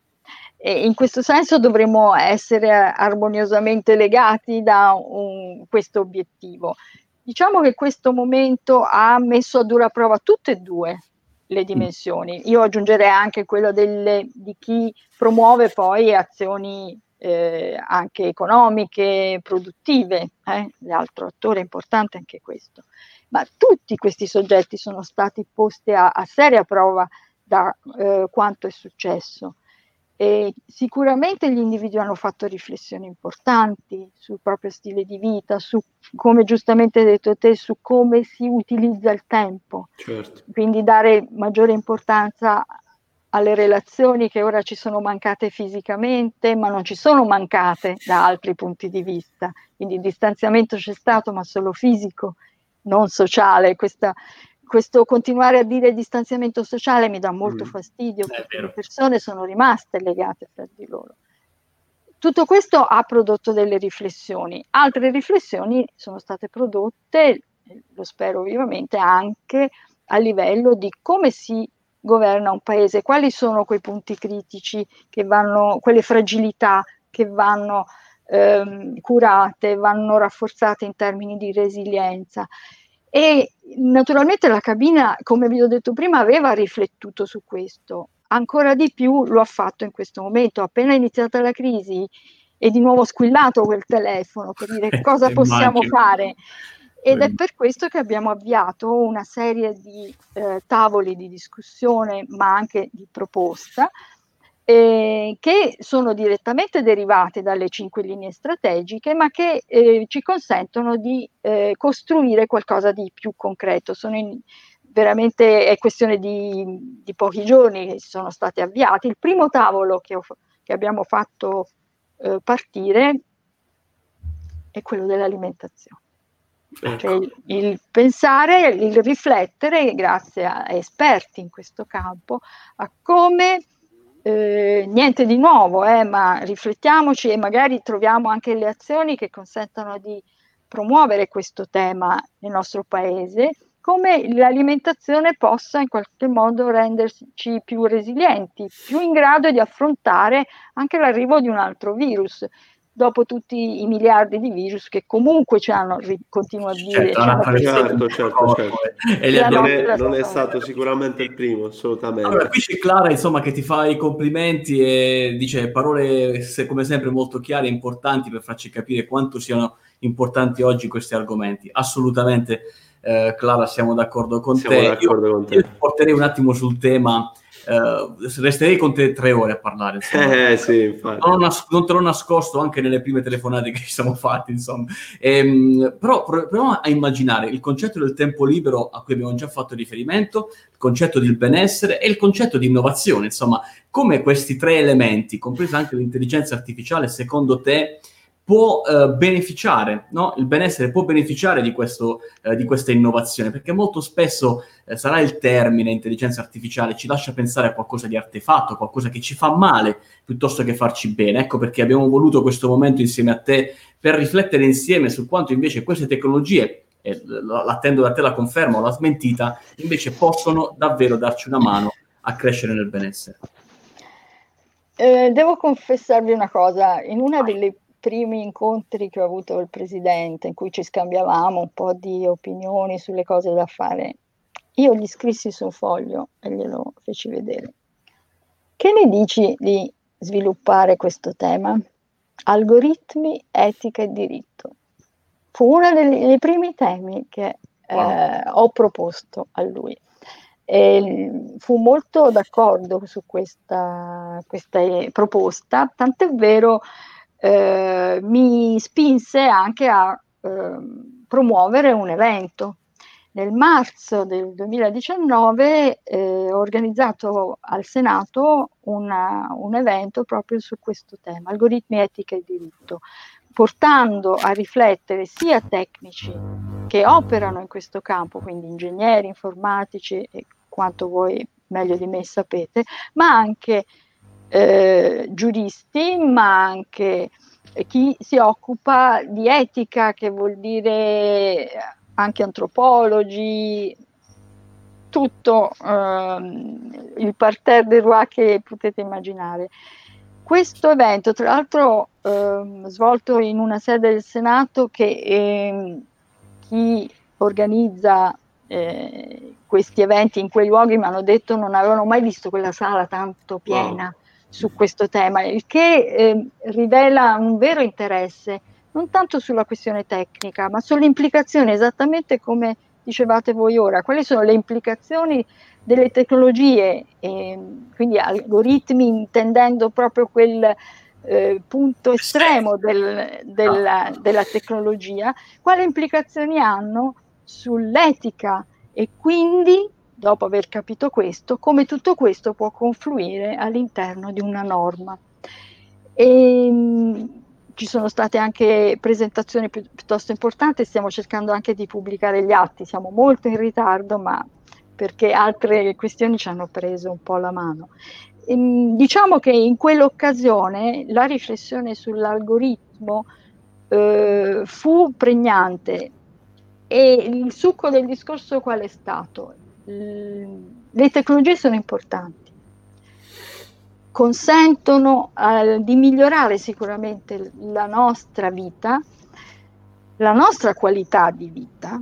e in questo senso dovremmo essere armoniosamente legati da un, questo obiettivo. Diciamo che questo momento ha messo a dura prova tutte e due le dimensioni. Io aggiungerei anche quello delle, di chi promuove poi azioni eh, anche economiche, produttive, eh? l'altro attore importante anche questo. Ma tutti questi soggetti sono stati posti a, a seria prova da eh, quanto è successo. E sicuramente gli individui hanno fatto riflessioni importanti sul proprio stile di vita, su come giustamente hai detto te, su come si utilizza il tempo. Certo. Quindi dare maggiore importanza alle relazioni che ora ci sono mancate fisicamente, ma non ci sono mancate da altri punti di vista. Quindi il distanziamento c'è stato, ma solo fisico, non sociale. Questa questo continuare a dire distanziamento sociale mi dà molto mm. fastidio perché le persone sono rimaste legate fra di loro. Tutto questo ha prodotto delle riflessioni. Altre riflessioni sono state prodotte, lo spero vivamente, anche a livello di come si governa un paese, quali sono quei punti critici che vanno, quelle fragilità che vanno ehm, curate, vanno rafforzate in termini di resilienza. E naturalmente la cabina, come vi ho detto prima, aveva riflettuto su questo. Ancora di più lo ha fatto in questo momento. Appena iniziata la crisi è di nuovo squillato quel telefono per dire (laughs) cosa possiamo fare. Ed è per questo che abbiamo avviato una serie di eh, tavoli di discussione, ma anche di proposta, eh, che sono direttamente derivate dalle cinque linee strategiche, ma che eh, ci consentono di eh, costruire qualcosa di più concreto. Sono in, veramente è questione di, di, pochi giorni che sono stati avviati. Il primo tavolo che, ho, che abbiamo fatto eh, partire è quello dell'alimentazione. Ecco. Cioè il, il, pensare, il riflettere, grazie a esperti in questo campo, a come eh, niente di nuovo, eh, ma riflettiamoci e magari troviamo anche le azioni che consentano di promuovere questo tema nel nostro paese, come l'alimentazione possa in qualche modo renderci più resilienti, più in grado di affrontare anche l'arrivo di un altro virus dopo tutti i miliardi di virus che comunque ci hanno, continuo a dire, certo, certo, certo, certo. E non, è, non è stato sicuramente il primo, assolutamente. Allora, qui c'è Clara, insomma, che ti fa i complimenti e dice parole, se, come sempre, molto chiare e importanti per farci capire quanto siano importanti oggi questi argomenti. Assolutamente, eh, Clara, siamo d'accordo con siamo te. D'accordo io, con te. Io porterei un attimo sul tema Uh, resterei con te tre ore a parlare. (laughs) Eh, sì, non, nas- non, te l'ho nascosto anche nelle prime telefonate che ci siamo fatti, insomma. Ehm, però proviamo a immaginare il concetto del tempo libero a cui abbiamo già fatto riferimento, il concetto del benessere e il concetto di innovazione, insomma, come questi tre elementi, compresa anche l'intelligenza artificiale, secondo te può eh, beneficiare, no? il benessere può beneficiare di, questo, eh, di questa innovazione, perché molto spesso eh, sarà il termine intelligenza artificiale, ci lascia pensare a qualcosa di artefatto, qualcosa che ci fa male, piuttosto che farci bene. Ecco perché abbiamo voluto questo momento insieme a te per riflettere insieme su quanto invece queste tecnologie, e l'attendo da te la conferma o la smentita, invece possono davvero darci una mano a crescere nel benessere. Eh, devo confessarvi una cosa, in una delle primi incontri che ho avuto col presidente, in cui ci scambiavamo un po' di opinioni sulle cose da fare, io gli scrissi su un foglio e glielo feci vedere. Che ne dici di sviluppare questo tema? Algoritmi, etica e diritto. Fu uno dei primi temi che eh, ho proposto a lui. E fu molto d'accordo su questa, questa proposta, tant'è vero eh, mi spinse anche a eh, promuovere un evento. Nel marzo del 2019 eh, ho organizzato al Senato una, un evento proprio su questo tema, algoritmi, etica e diritto, portando a riflettere sia tecnici che operano in questo campo, quindi ingegneri, informatici e quanto voi meglio di me sapete, ma anche giuristi, ma anche chi si occupa di etica, che vuol dire anche antropologi, tutto ehm, il parterre de roi che potete immaginare. Questo evento, tra l'altro, ehm, svolto in una sede del Senato che ehm, chi organizza eh, questi eventi in quei luoghi mi hanno detto non avevano mai visto quella sala tanto piena. Wow su questo tema, il che eh, rivela un vero interesse non tanto sulla questione tecnica, ma sulle implicazioni, esattamente come dicevate voi ora, quali sono le implicazioni delle tecnologie, eh, quindi algoritmi intendendo proprio quel eh, punto estremo del, della, della tecnologia, quali implicazioni hanno sull'etica e quindi dopo aver capito questo, come tutto questo può confluire all'interno di una norma. E, mh, ci sono state anche presentazioni pi- piuttosto importanti, stiamo cercando anche di pubblicare gli atti, siamo molto in ritardo, ma perché altre questioni ci hanno preso un po' la mano. E, mh, diciamo che in quell'occasione la riflessione sull'algoritmo eh, fu pregnante e il succo del discorso qual è stato? Le tecnologie sono importanti, consentono eh, di migliorare sicuramente la nostra vita, la nostra qualità di vita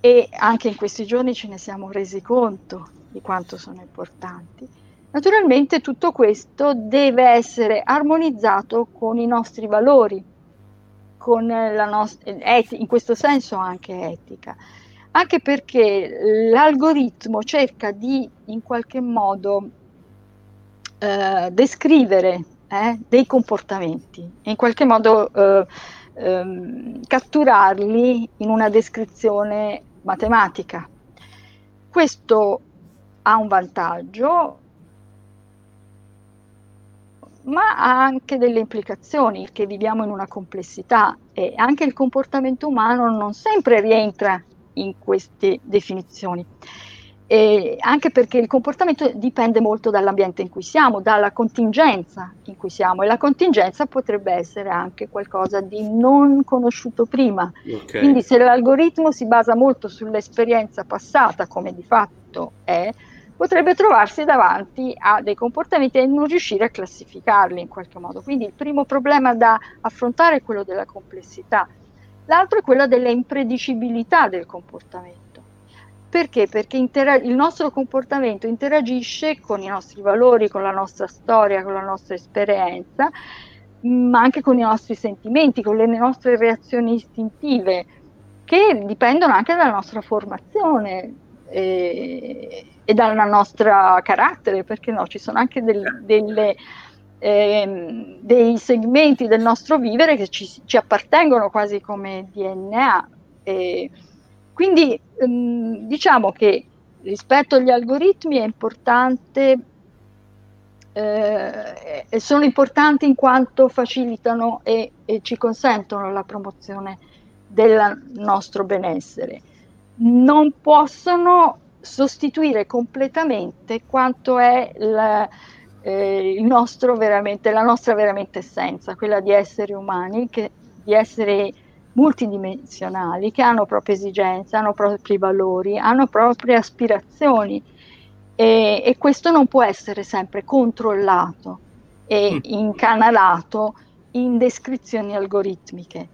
e anche in questi giorni ce ne siamo resi conto di quanto sono importanti. Naturalmente tutto questo deve essere armonizzato con i nostri valori, con la nostra, in questo senso anche etica anche perché l'algoritmo cerca di in qualche modo eh, descrivere eh, dei comportamenti in qualche modo eh, ehm, catturarli in una descrizione matematica. Questo ha un vantaggio, ma ha anche delle implicazioni, che viviamo in una complessità e anche il comportamento umano non sempre rientra in queste definizioni. E anche perché il comportamento dipende molto dall'ambiente in cui siamo, dalla contingenza in cui siamo e la contingenza potrebbe essere anche qualcosa di non conosciuto prima. Okay. Quindi se l'algoritmo si basa molto sull'esperienza passata, come di fatto è, potrebbe trovarsi davanti a dei comportamenti e non riuscire a classificarli in qualche modo. Quindi il primo problema da affrontare è quello della complessità L'altro è quello della impredicibilità del comportamento. Perché? Perché intera- il nostro comportamento interagisce con i nostri valori, con la nostra storia, con la nostra esperienza, ma anche con i nostri sentimenti, con le nostre reazioni istintive, che dipendono anche dalla nostra formazione e, e dal nostro carattere, perché no? Ci sono anche del, delle eh, dei segmenti del nostro vivere che ci, ci appartengono quasi come DNA. E quindi ehm, diciamo che rispetto agli algoritmi è importante eh, sono importanti in quanto facilitano e, e ci consentono la promozione del nostro benessere. Non possono sostituire completamente quanto è la, eh, il nostro veramente, la nostra veramente essenza, quella di esseri umani, che, di essere multidimensionali, che hanno proprie esigenze, hanno propri valori, hanno proprie aspirazioni e, e questo non può essere sempre controllato e mm. incanalato in descrizioni algoritmiche.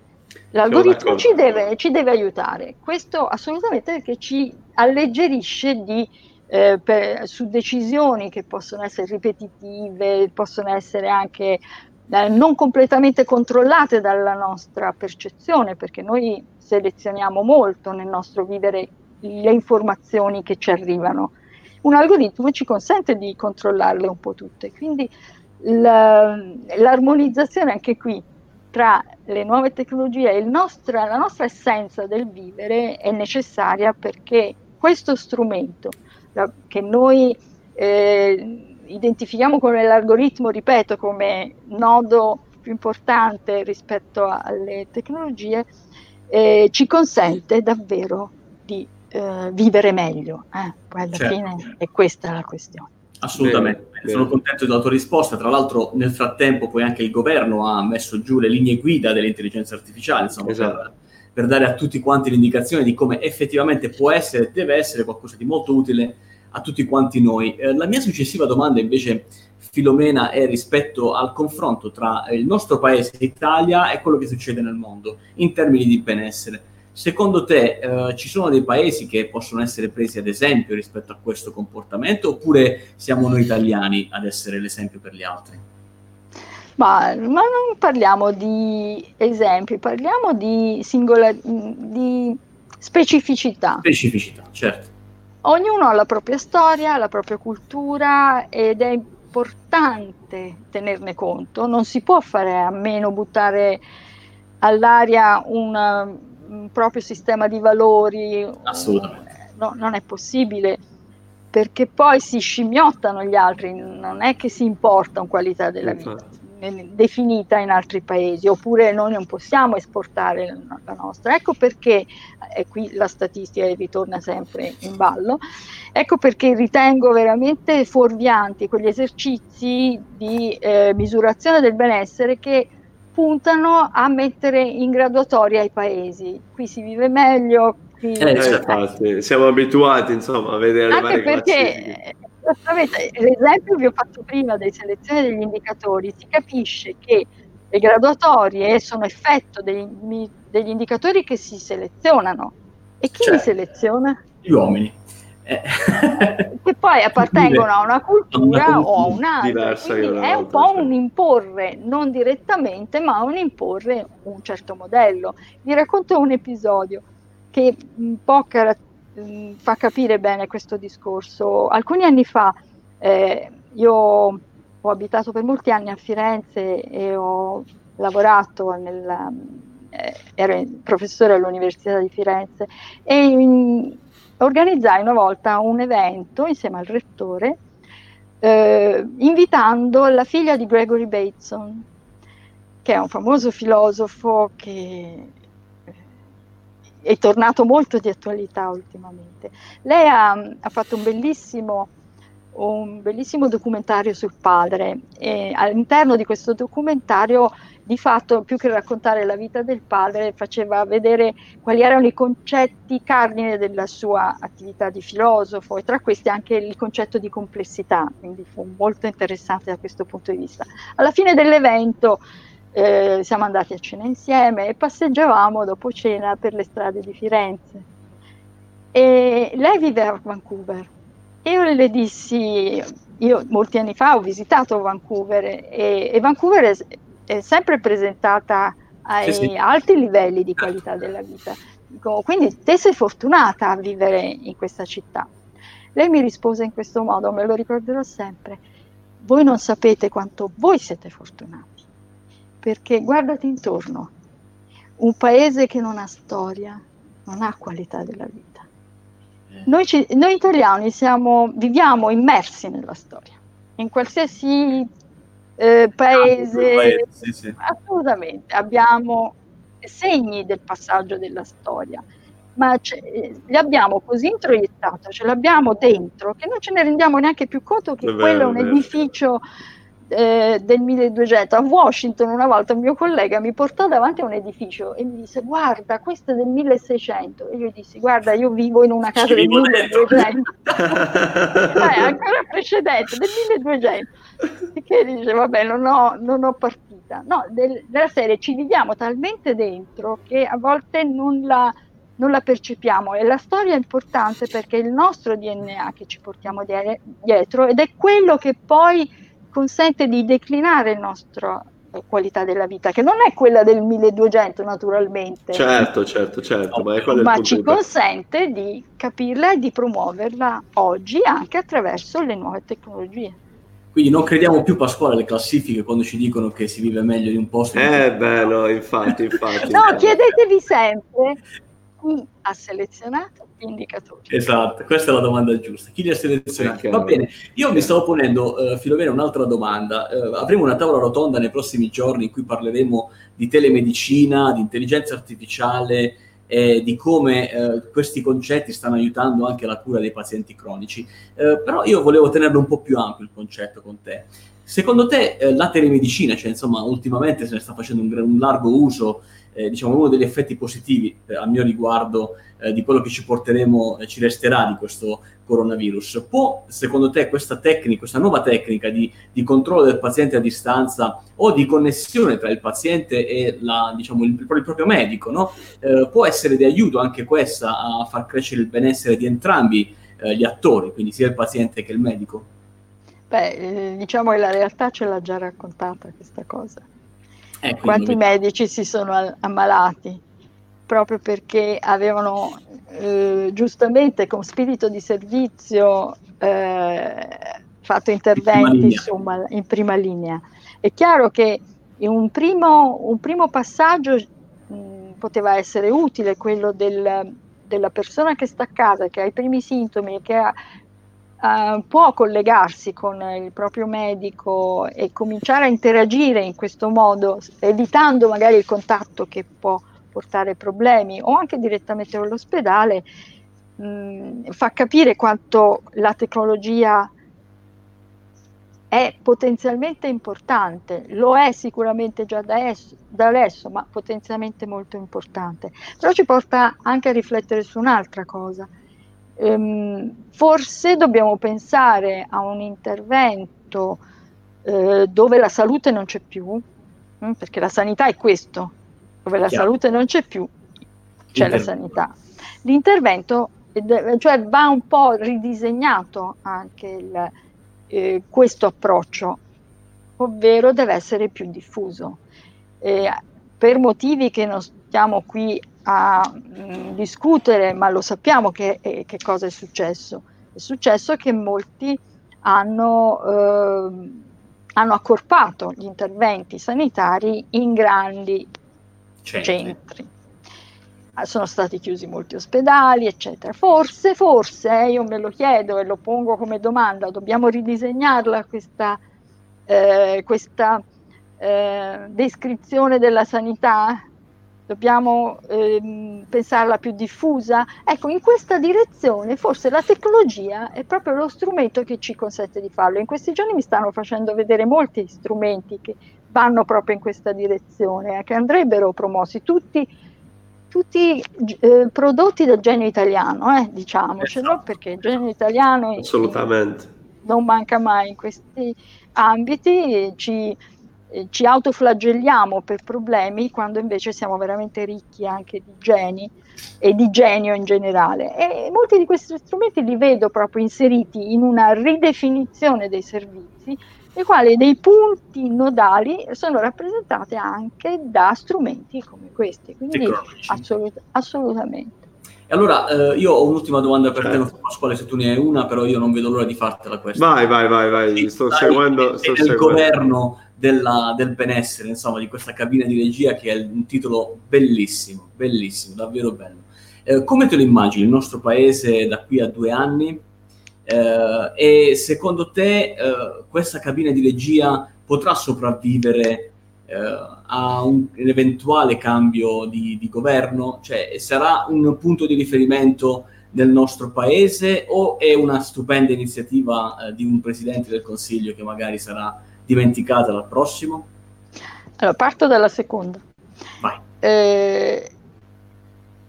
L'algoritmo ci deve, ci deve, aiutare, questo assolutamente perché ci alleggerisce di, eh, per, su decisioni che possono essere ripetitive, possono essere anche eh, non completamente controllate dalla nostra percezione, perché noi selezioniamo molto nel nostro vivere le informazioni che ci arrivano. Un algoritmo ci consente di controllarle un po' tutte, quindi la, l'armonizzazione anche qui tra le nuove tecnologie e nostra, la nostra essenza del vivere è necessaria perché questo strumento la, che noi eh, identifichiamo come l'algoritmo, ripeto, come nodo più importante rispetto alle tecnologie, eh, ci consente davvero di eh, vivere meglio. Eh? Poi alla certo. fine è questa la questione. Assolutamente, bene, sono bene. contento della tua risposta. Tra l'altro, nel frattempo, poi anche il governo ha messo giù le linee guida dell'intelligenza artificiale, insomma, esatto. per, per, dare a tutti quanti l'indicazione di come effettivamente può essere e deve essere qualcosa di molto utile a tutti quanti noi. Eh, la mia successiva domanda invece, Filomena, è rispetto al confronto tra il nostro paese, l'Italia, e quello che succede nel mondo in termini di benessere. Secondo te eh, ci sono dei paesi che possono essere presi ad esempio rispetto a questo comportamento oppure siamo noi italiani ad essere l'esempio per gli altri? Ma, ma non parliamo di esempi, parliamo di, singola, di specificità. Specificità, certo ognuno ha la propria storia, la propria cultura ed è importante tenerne conto, non si può fare a meno buttare all'aria una, un proprio sistema di valori. Assolutamente. No, non è possibile perché poi si scimmiottano gli altri, non è che si importa una qualità della vita definita in altri paesi, oppure noi non possiamo esportare la nostra. Ecco perché, e qui la statistica ritorna sempre in ballo, ecco perché ritengo veramente fuorvianti quegli esercizi di eh, misurazione del benessere che puntano a mettere in graduatoria i paesi. Qui si vive meglio. Eh, eh, siamo abituati insomma a vedere Anche le varie perché l'esempio che ho fatto prima delle selezioni degli indicatori, si capisce che le graduatorie sono effetto degli, degli indicatori che si selezionano. E chi cioè, li seleziona? Gli uomini. Eh. (laughs) che poi appartengono a una cultura o a un'altra. Quindi è un po' cioè. un imporre, non direttamente, ma un imporre un certo modello. Vi racconto un episodio che un po' caratterizza Mm, fa capire bene questo discorso. Alcuni anni fa eh, io ho abitato per molti anni a Firenze e ho lavorato nel, eh, ero professore all'Università di Firenze e in, organizzai una volta un evento insieme al rettore eh, invitando la figlia di Gregory Bateson, che è un famoso filosofo che è tornato molto di attualità ultimamente. Lei ha, ha fatto un bellissimo, un bellissimo, documentario sul padre e all'interno di questo documentario di fatto più che raccontare la vita del padre faceva vedere quali erano i concetti cardine della sua attività di filosofo e tra questi anche il concetto di complessità, quindi fu molto interessante da questo punto di vista. Alla fine dell'evento eh, siamo andati a cena insieme e passeggiavamo dopo cena per le strade di Firenze. E lei vive a Vancouver. E io le dissi, io molti anni fa ho visitato Vancouver e, e Vancouver è, è, sempre presentata ai sì, sì. alti livelli di qualità della vita. Dico, quindi te sei fortunata a vivere in questa città. Lei mi rispose in questo modo, me lo ricorderò sempre. Voi non sapete quanto voi siete fortunati perché guardati intorno, un paese che non ha storia non ha qualità della vita. Eh. Noi, ci, noi italiani siamo, viviamo immersi nella storia. in qualsiasi eh, paese, paese sì, sì. assolutamente, abbiamo segni del passaggio della storia, ma li abbiamo così introiettato, ce l'abbiamo dentro, che non ce ne rendiamo neanche più conto che è quello è un edificio eh, del 1200. A Washington una volta un mio collega mi portò davanti a un edificio e mi disse guarda questo è del 1600 e io gli dissi guarda io vivo in una casa Ci del 1200 eh, ancora precedente del 1200 e che dice vabbè non ho, non ho partita no, del, della serie ci viviamo talmente dentro che a volte non la non la percepiamo. E la storia è importante perché è il nostro DNA che ci portiamo dietro ed è quello che poi consente di declinare la nostra eh, qualità della vita, che non è quella del 1200 naturalmente. Certo, certo, certo, ma, ma ci consente di capirla e di promuoverla oggi anche attraverso le nuove tecnologie. Quindi non crediamo più Pasquale alle classifiche quando ci dicono che si vive meglio in un posto. Eh, bello, infatti, infatti. no, infatti. chiedetevi sempre chi ha selezionato gli indicatori? Esatto, questa è la domanda giusta. Chi li ha selezionati? Va bene, io mi stavo ponendo, uh, Filomena, un'altra domanda. Uh, avremo una tavola rotonda nei prossimi giorni in cui parleremo di telemedicina, di intelligenza artificiale e di come uh, questi concetti stanno aiutando anche la cura dei pazienti cronici. però io volevo tenerlo un po' più ampio il concetto con te. Secondo te la telemedicina, cioè insomma ultimamente se ne sta facendo un, un largo uso eh, diciamo, uno degli effetti positivi eh, a mio riguardo eh, di quello che ci porteremo, ci resterà di questo coronavirus. Può, secondo te, questa tecnica, questa nuova tecnica di, di controllo del paziente a distanza o di connessione tra il paziente e la, diciamo, il, il, proprio medico, no? eh, può essere di aiuto anche questa a far crescere il benessere di entrambi eh, gli attori, quindi sia il paziente che il medico? Beh, diciamo che la realtà ce l'ha già raccontata questa cosa. Eh, Quanti medici si sono ammalati proprio perché avevano eh, giustamente con spirito di servizio eh, fatto interventi in prima, in prima linea. È chiaro che un primo, un primo passaggio mh, poteva essere utile, quello del, della persona che sta a casa, che ha i primi sintomi, che ha Uh, può collegarsi con il proprio medico e cominciare a interagire in questo modo, evitando magari il contatto che può portare problemi o anche direttamente con l'ospedale, mh, fa capire quanto la tecnologia è potenzialmente importante, lo è sicuramente già da, es- da adesso, ma potenzialmente molto importante. Però ci porta anche a riflettere su un'altra cosa ehm, forse dobbiamo pensare a un intervento eh, dove la salute non c'è più, hm, perché la sanità è questo, dove la Chiaro. salute non c'è più, c'è la sanità. L'intervento cioè va un po' ridisegnato anche il, eh, questo approccio, ovvero deve essere più diffuso. Eh, per motivi che non stiamo qui a mh, mm, discutere, ma lo sappiamo che, eh, che, cosa è successo. È successo che molti hanno, eh, hanno accorpato gli interventi sanitari in grandi centri. centri. Ah, sono stati chiusi molti ospedali, eccetera. Forse, forse, eh, io me lo chiedo e lo pongo come domanda, dobbiamo ridisegnarla questa, eh, questa eh, descrizione della sanità? Dobbiamo ehm, pensarla più diffusa. Ecco, in questa direzione forse la tecnologia è proprio lo strumento che ci consente di farlo. In questi giorni mi stanno facendo vedere molti strumenti che vanno proprio in questa direzione, eh, che andrebbero promossi tutti, tutti eh, prodotti del genio italiano, eh, diciamocelo, esatto. perché il genio italiano Assolutamente. non manca mai in questi ambiti, ci eh, ci autoflagelliamo per problemi quando invece siamo veramente ricchi anche di geni e di genio in generale. E molti di questi strumenti li vedo proprio inseriti in una ridefinizione dei servizi, nei quali dei punti nodali sono rappresentati anche da strumenti come questi. Quindi assolut- assolutamente. E allora eh, io ho un'ultima domanda per certo. te, Pasquale, se tu ne hai una, però io non vedo l'ora di fartela questa. Vai, vai, vai, vai. Sì, sto seguendo. Sto il seguendo. governo della, del benessere, insomma, di questa cabina di regia che è un titolo bellissimo, bellissimo, davvero bello. Eh, come te lo immagini il nostro paese da qui a due anni? Eh, e secondo te eh, questa cabina di regia potrà sopravvivere eh, a un, un, eventuale cambio di, di, governo? Cioè sarà un punto di riferimento nel nostro paese o è una stupenda iniziativa eh, di un presidente del Consiglio che magari sarà dimenticata dal prossimo? Allora, parto dalla seconda. Vai. Eh,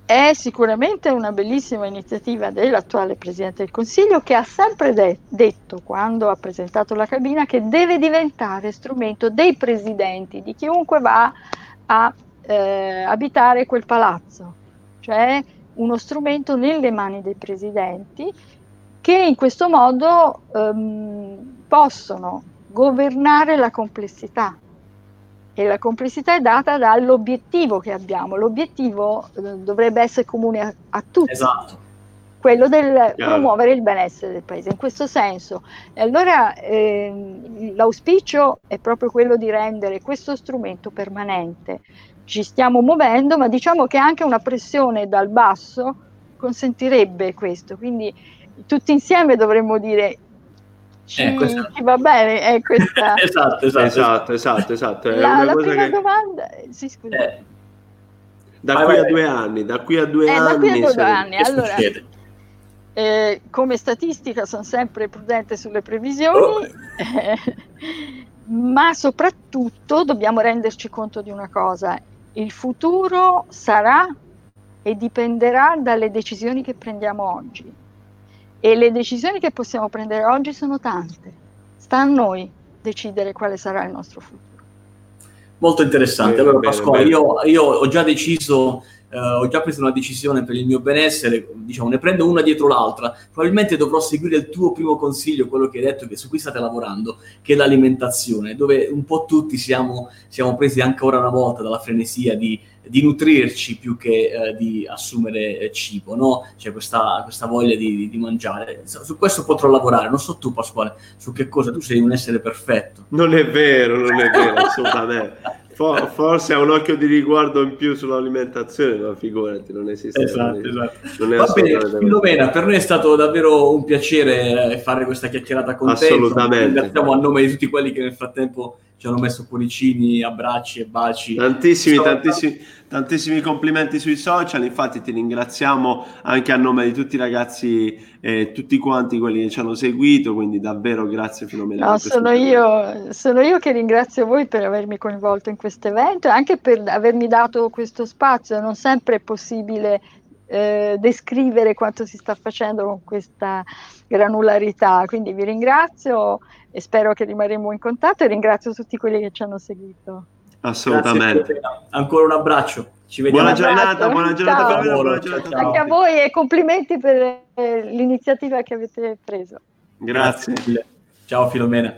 è sicuramente una bellissima iniziativa dell'attuale Presidente del Consiglio che ha sempre de- detto, quando ha presentato la cabina, che deve diventare strumento dei presidenti, di chiunque va a eh, abitare quel palazzo, cioè uno strumento nelle mani dei presidenti che in questo modo ehm, possono governare la complessità e la complessità è data dall'obiettivo che abbiamo. L'obiettivo eh, dovrebbe essere comune a, a tutti. Esatto. Quello del Chiaro. promuovere il benessere del paese, in questo senso. E allora eh, l'auspicio è proprio quello di rendere questo strumento permanente. Ci stiamo muovendo, ma diciamo che anche una pressione dal basso consentirebbe questo. Quindi tutti insieme dovremmo dire ci, eh, questa... ci va bene, è questa. (laughs) esatto, esatto, esatto, esatto, esatto. È la, la prima che... domanda, sì, scusa. Eh. Da vai, qui a due anni, da qui a due eh, anni. Da qui a due se... anni, allora, eh, come statistica sono sempre prudente sulle previsioni, oh. (laughs) ma soprattutto dobbiamo renderci conto di una cosa, il futuro sarà e dipenderà dalle decisioni che prendiamo oggi e le decisioni che possiamo prendere oggi sono tante. Sta a noi decidere quale sarà il nostro futuro. Molto interessante. Allora, Pasquale, io, io, ho già deciso, eh, ho già preso una decisione per il mio benessere, diciamo, ne prendo una dietro l'altra. Probabilmente dovrò seguire il tuo primo consiglio, quello che hai detto, che su cui state lavorando, che è l'alimentazione, dove un po' tutti siamo, siamo presi ancora una volta dalla frenesia di di nutrirci più che eh, di assumere eh, cibo, no? C'è questa, questa voglia di, di, mangiare. Su questo potrò lavorare, non so tu Pasquale, su che cosa, tu sei un essere perfetto. Non è vero, non è vero, (laughs) assolutamente. For, forse ha un occhio di riguardo in più sull'alimentazione, ma figurati, non esiste. Esatto, non esatto. Non Va bene, Filomena, per noi è stato davvero un piacere eh, fare questa chiacchierata con te. Assolutamente. Ringraziamo a nome di tutti quelli che nel frattempo ci hanno messo cuoricini, abbracci e baci. Tantissimi, tantissimi, tantissimi complimenti sui social, infatti ti ringraziamo anche a nome di tutti i ragazzi e tutti quanti quelli che ci hanno seguito, quindi davvero grazie Filomena. No, sono io, sono io che ringrazio voi per avermi coinvolto in questo evento e anche per avermi dato questo spazio, non sempre è possibile eh, descrivere quanto si sta facendo con questa granularità. Quindi vi ringrazio e spero che rimarremo in contatto e ringrazio tutti quelli che ci hanno seguito. Assolutamente. Ancora un abbraccio. Ci vediamo. Buona giornata, buona giornata, ciao. Buona, buona giornata. Ciao. Anche a voi e complimenti per eh, l'iniziativa che avete preso. Grazie. Grazie. Ciao Filomena.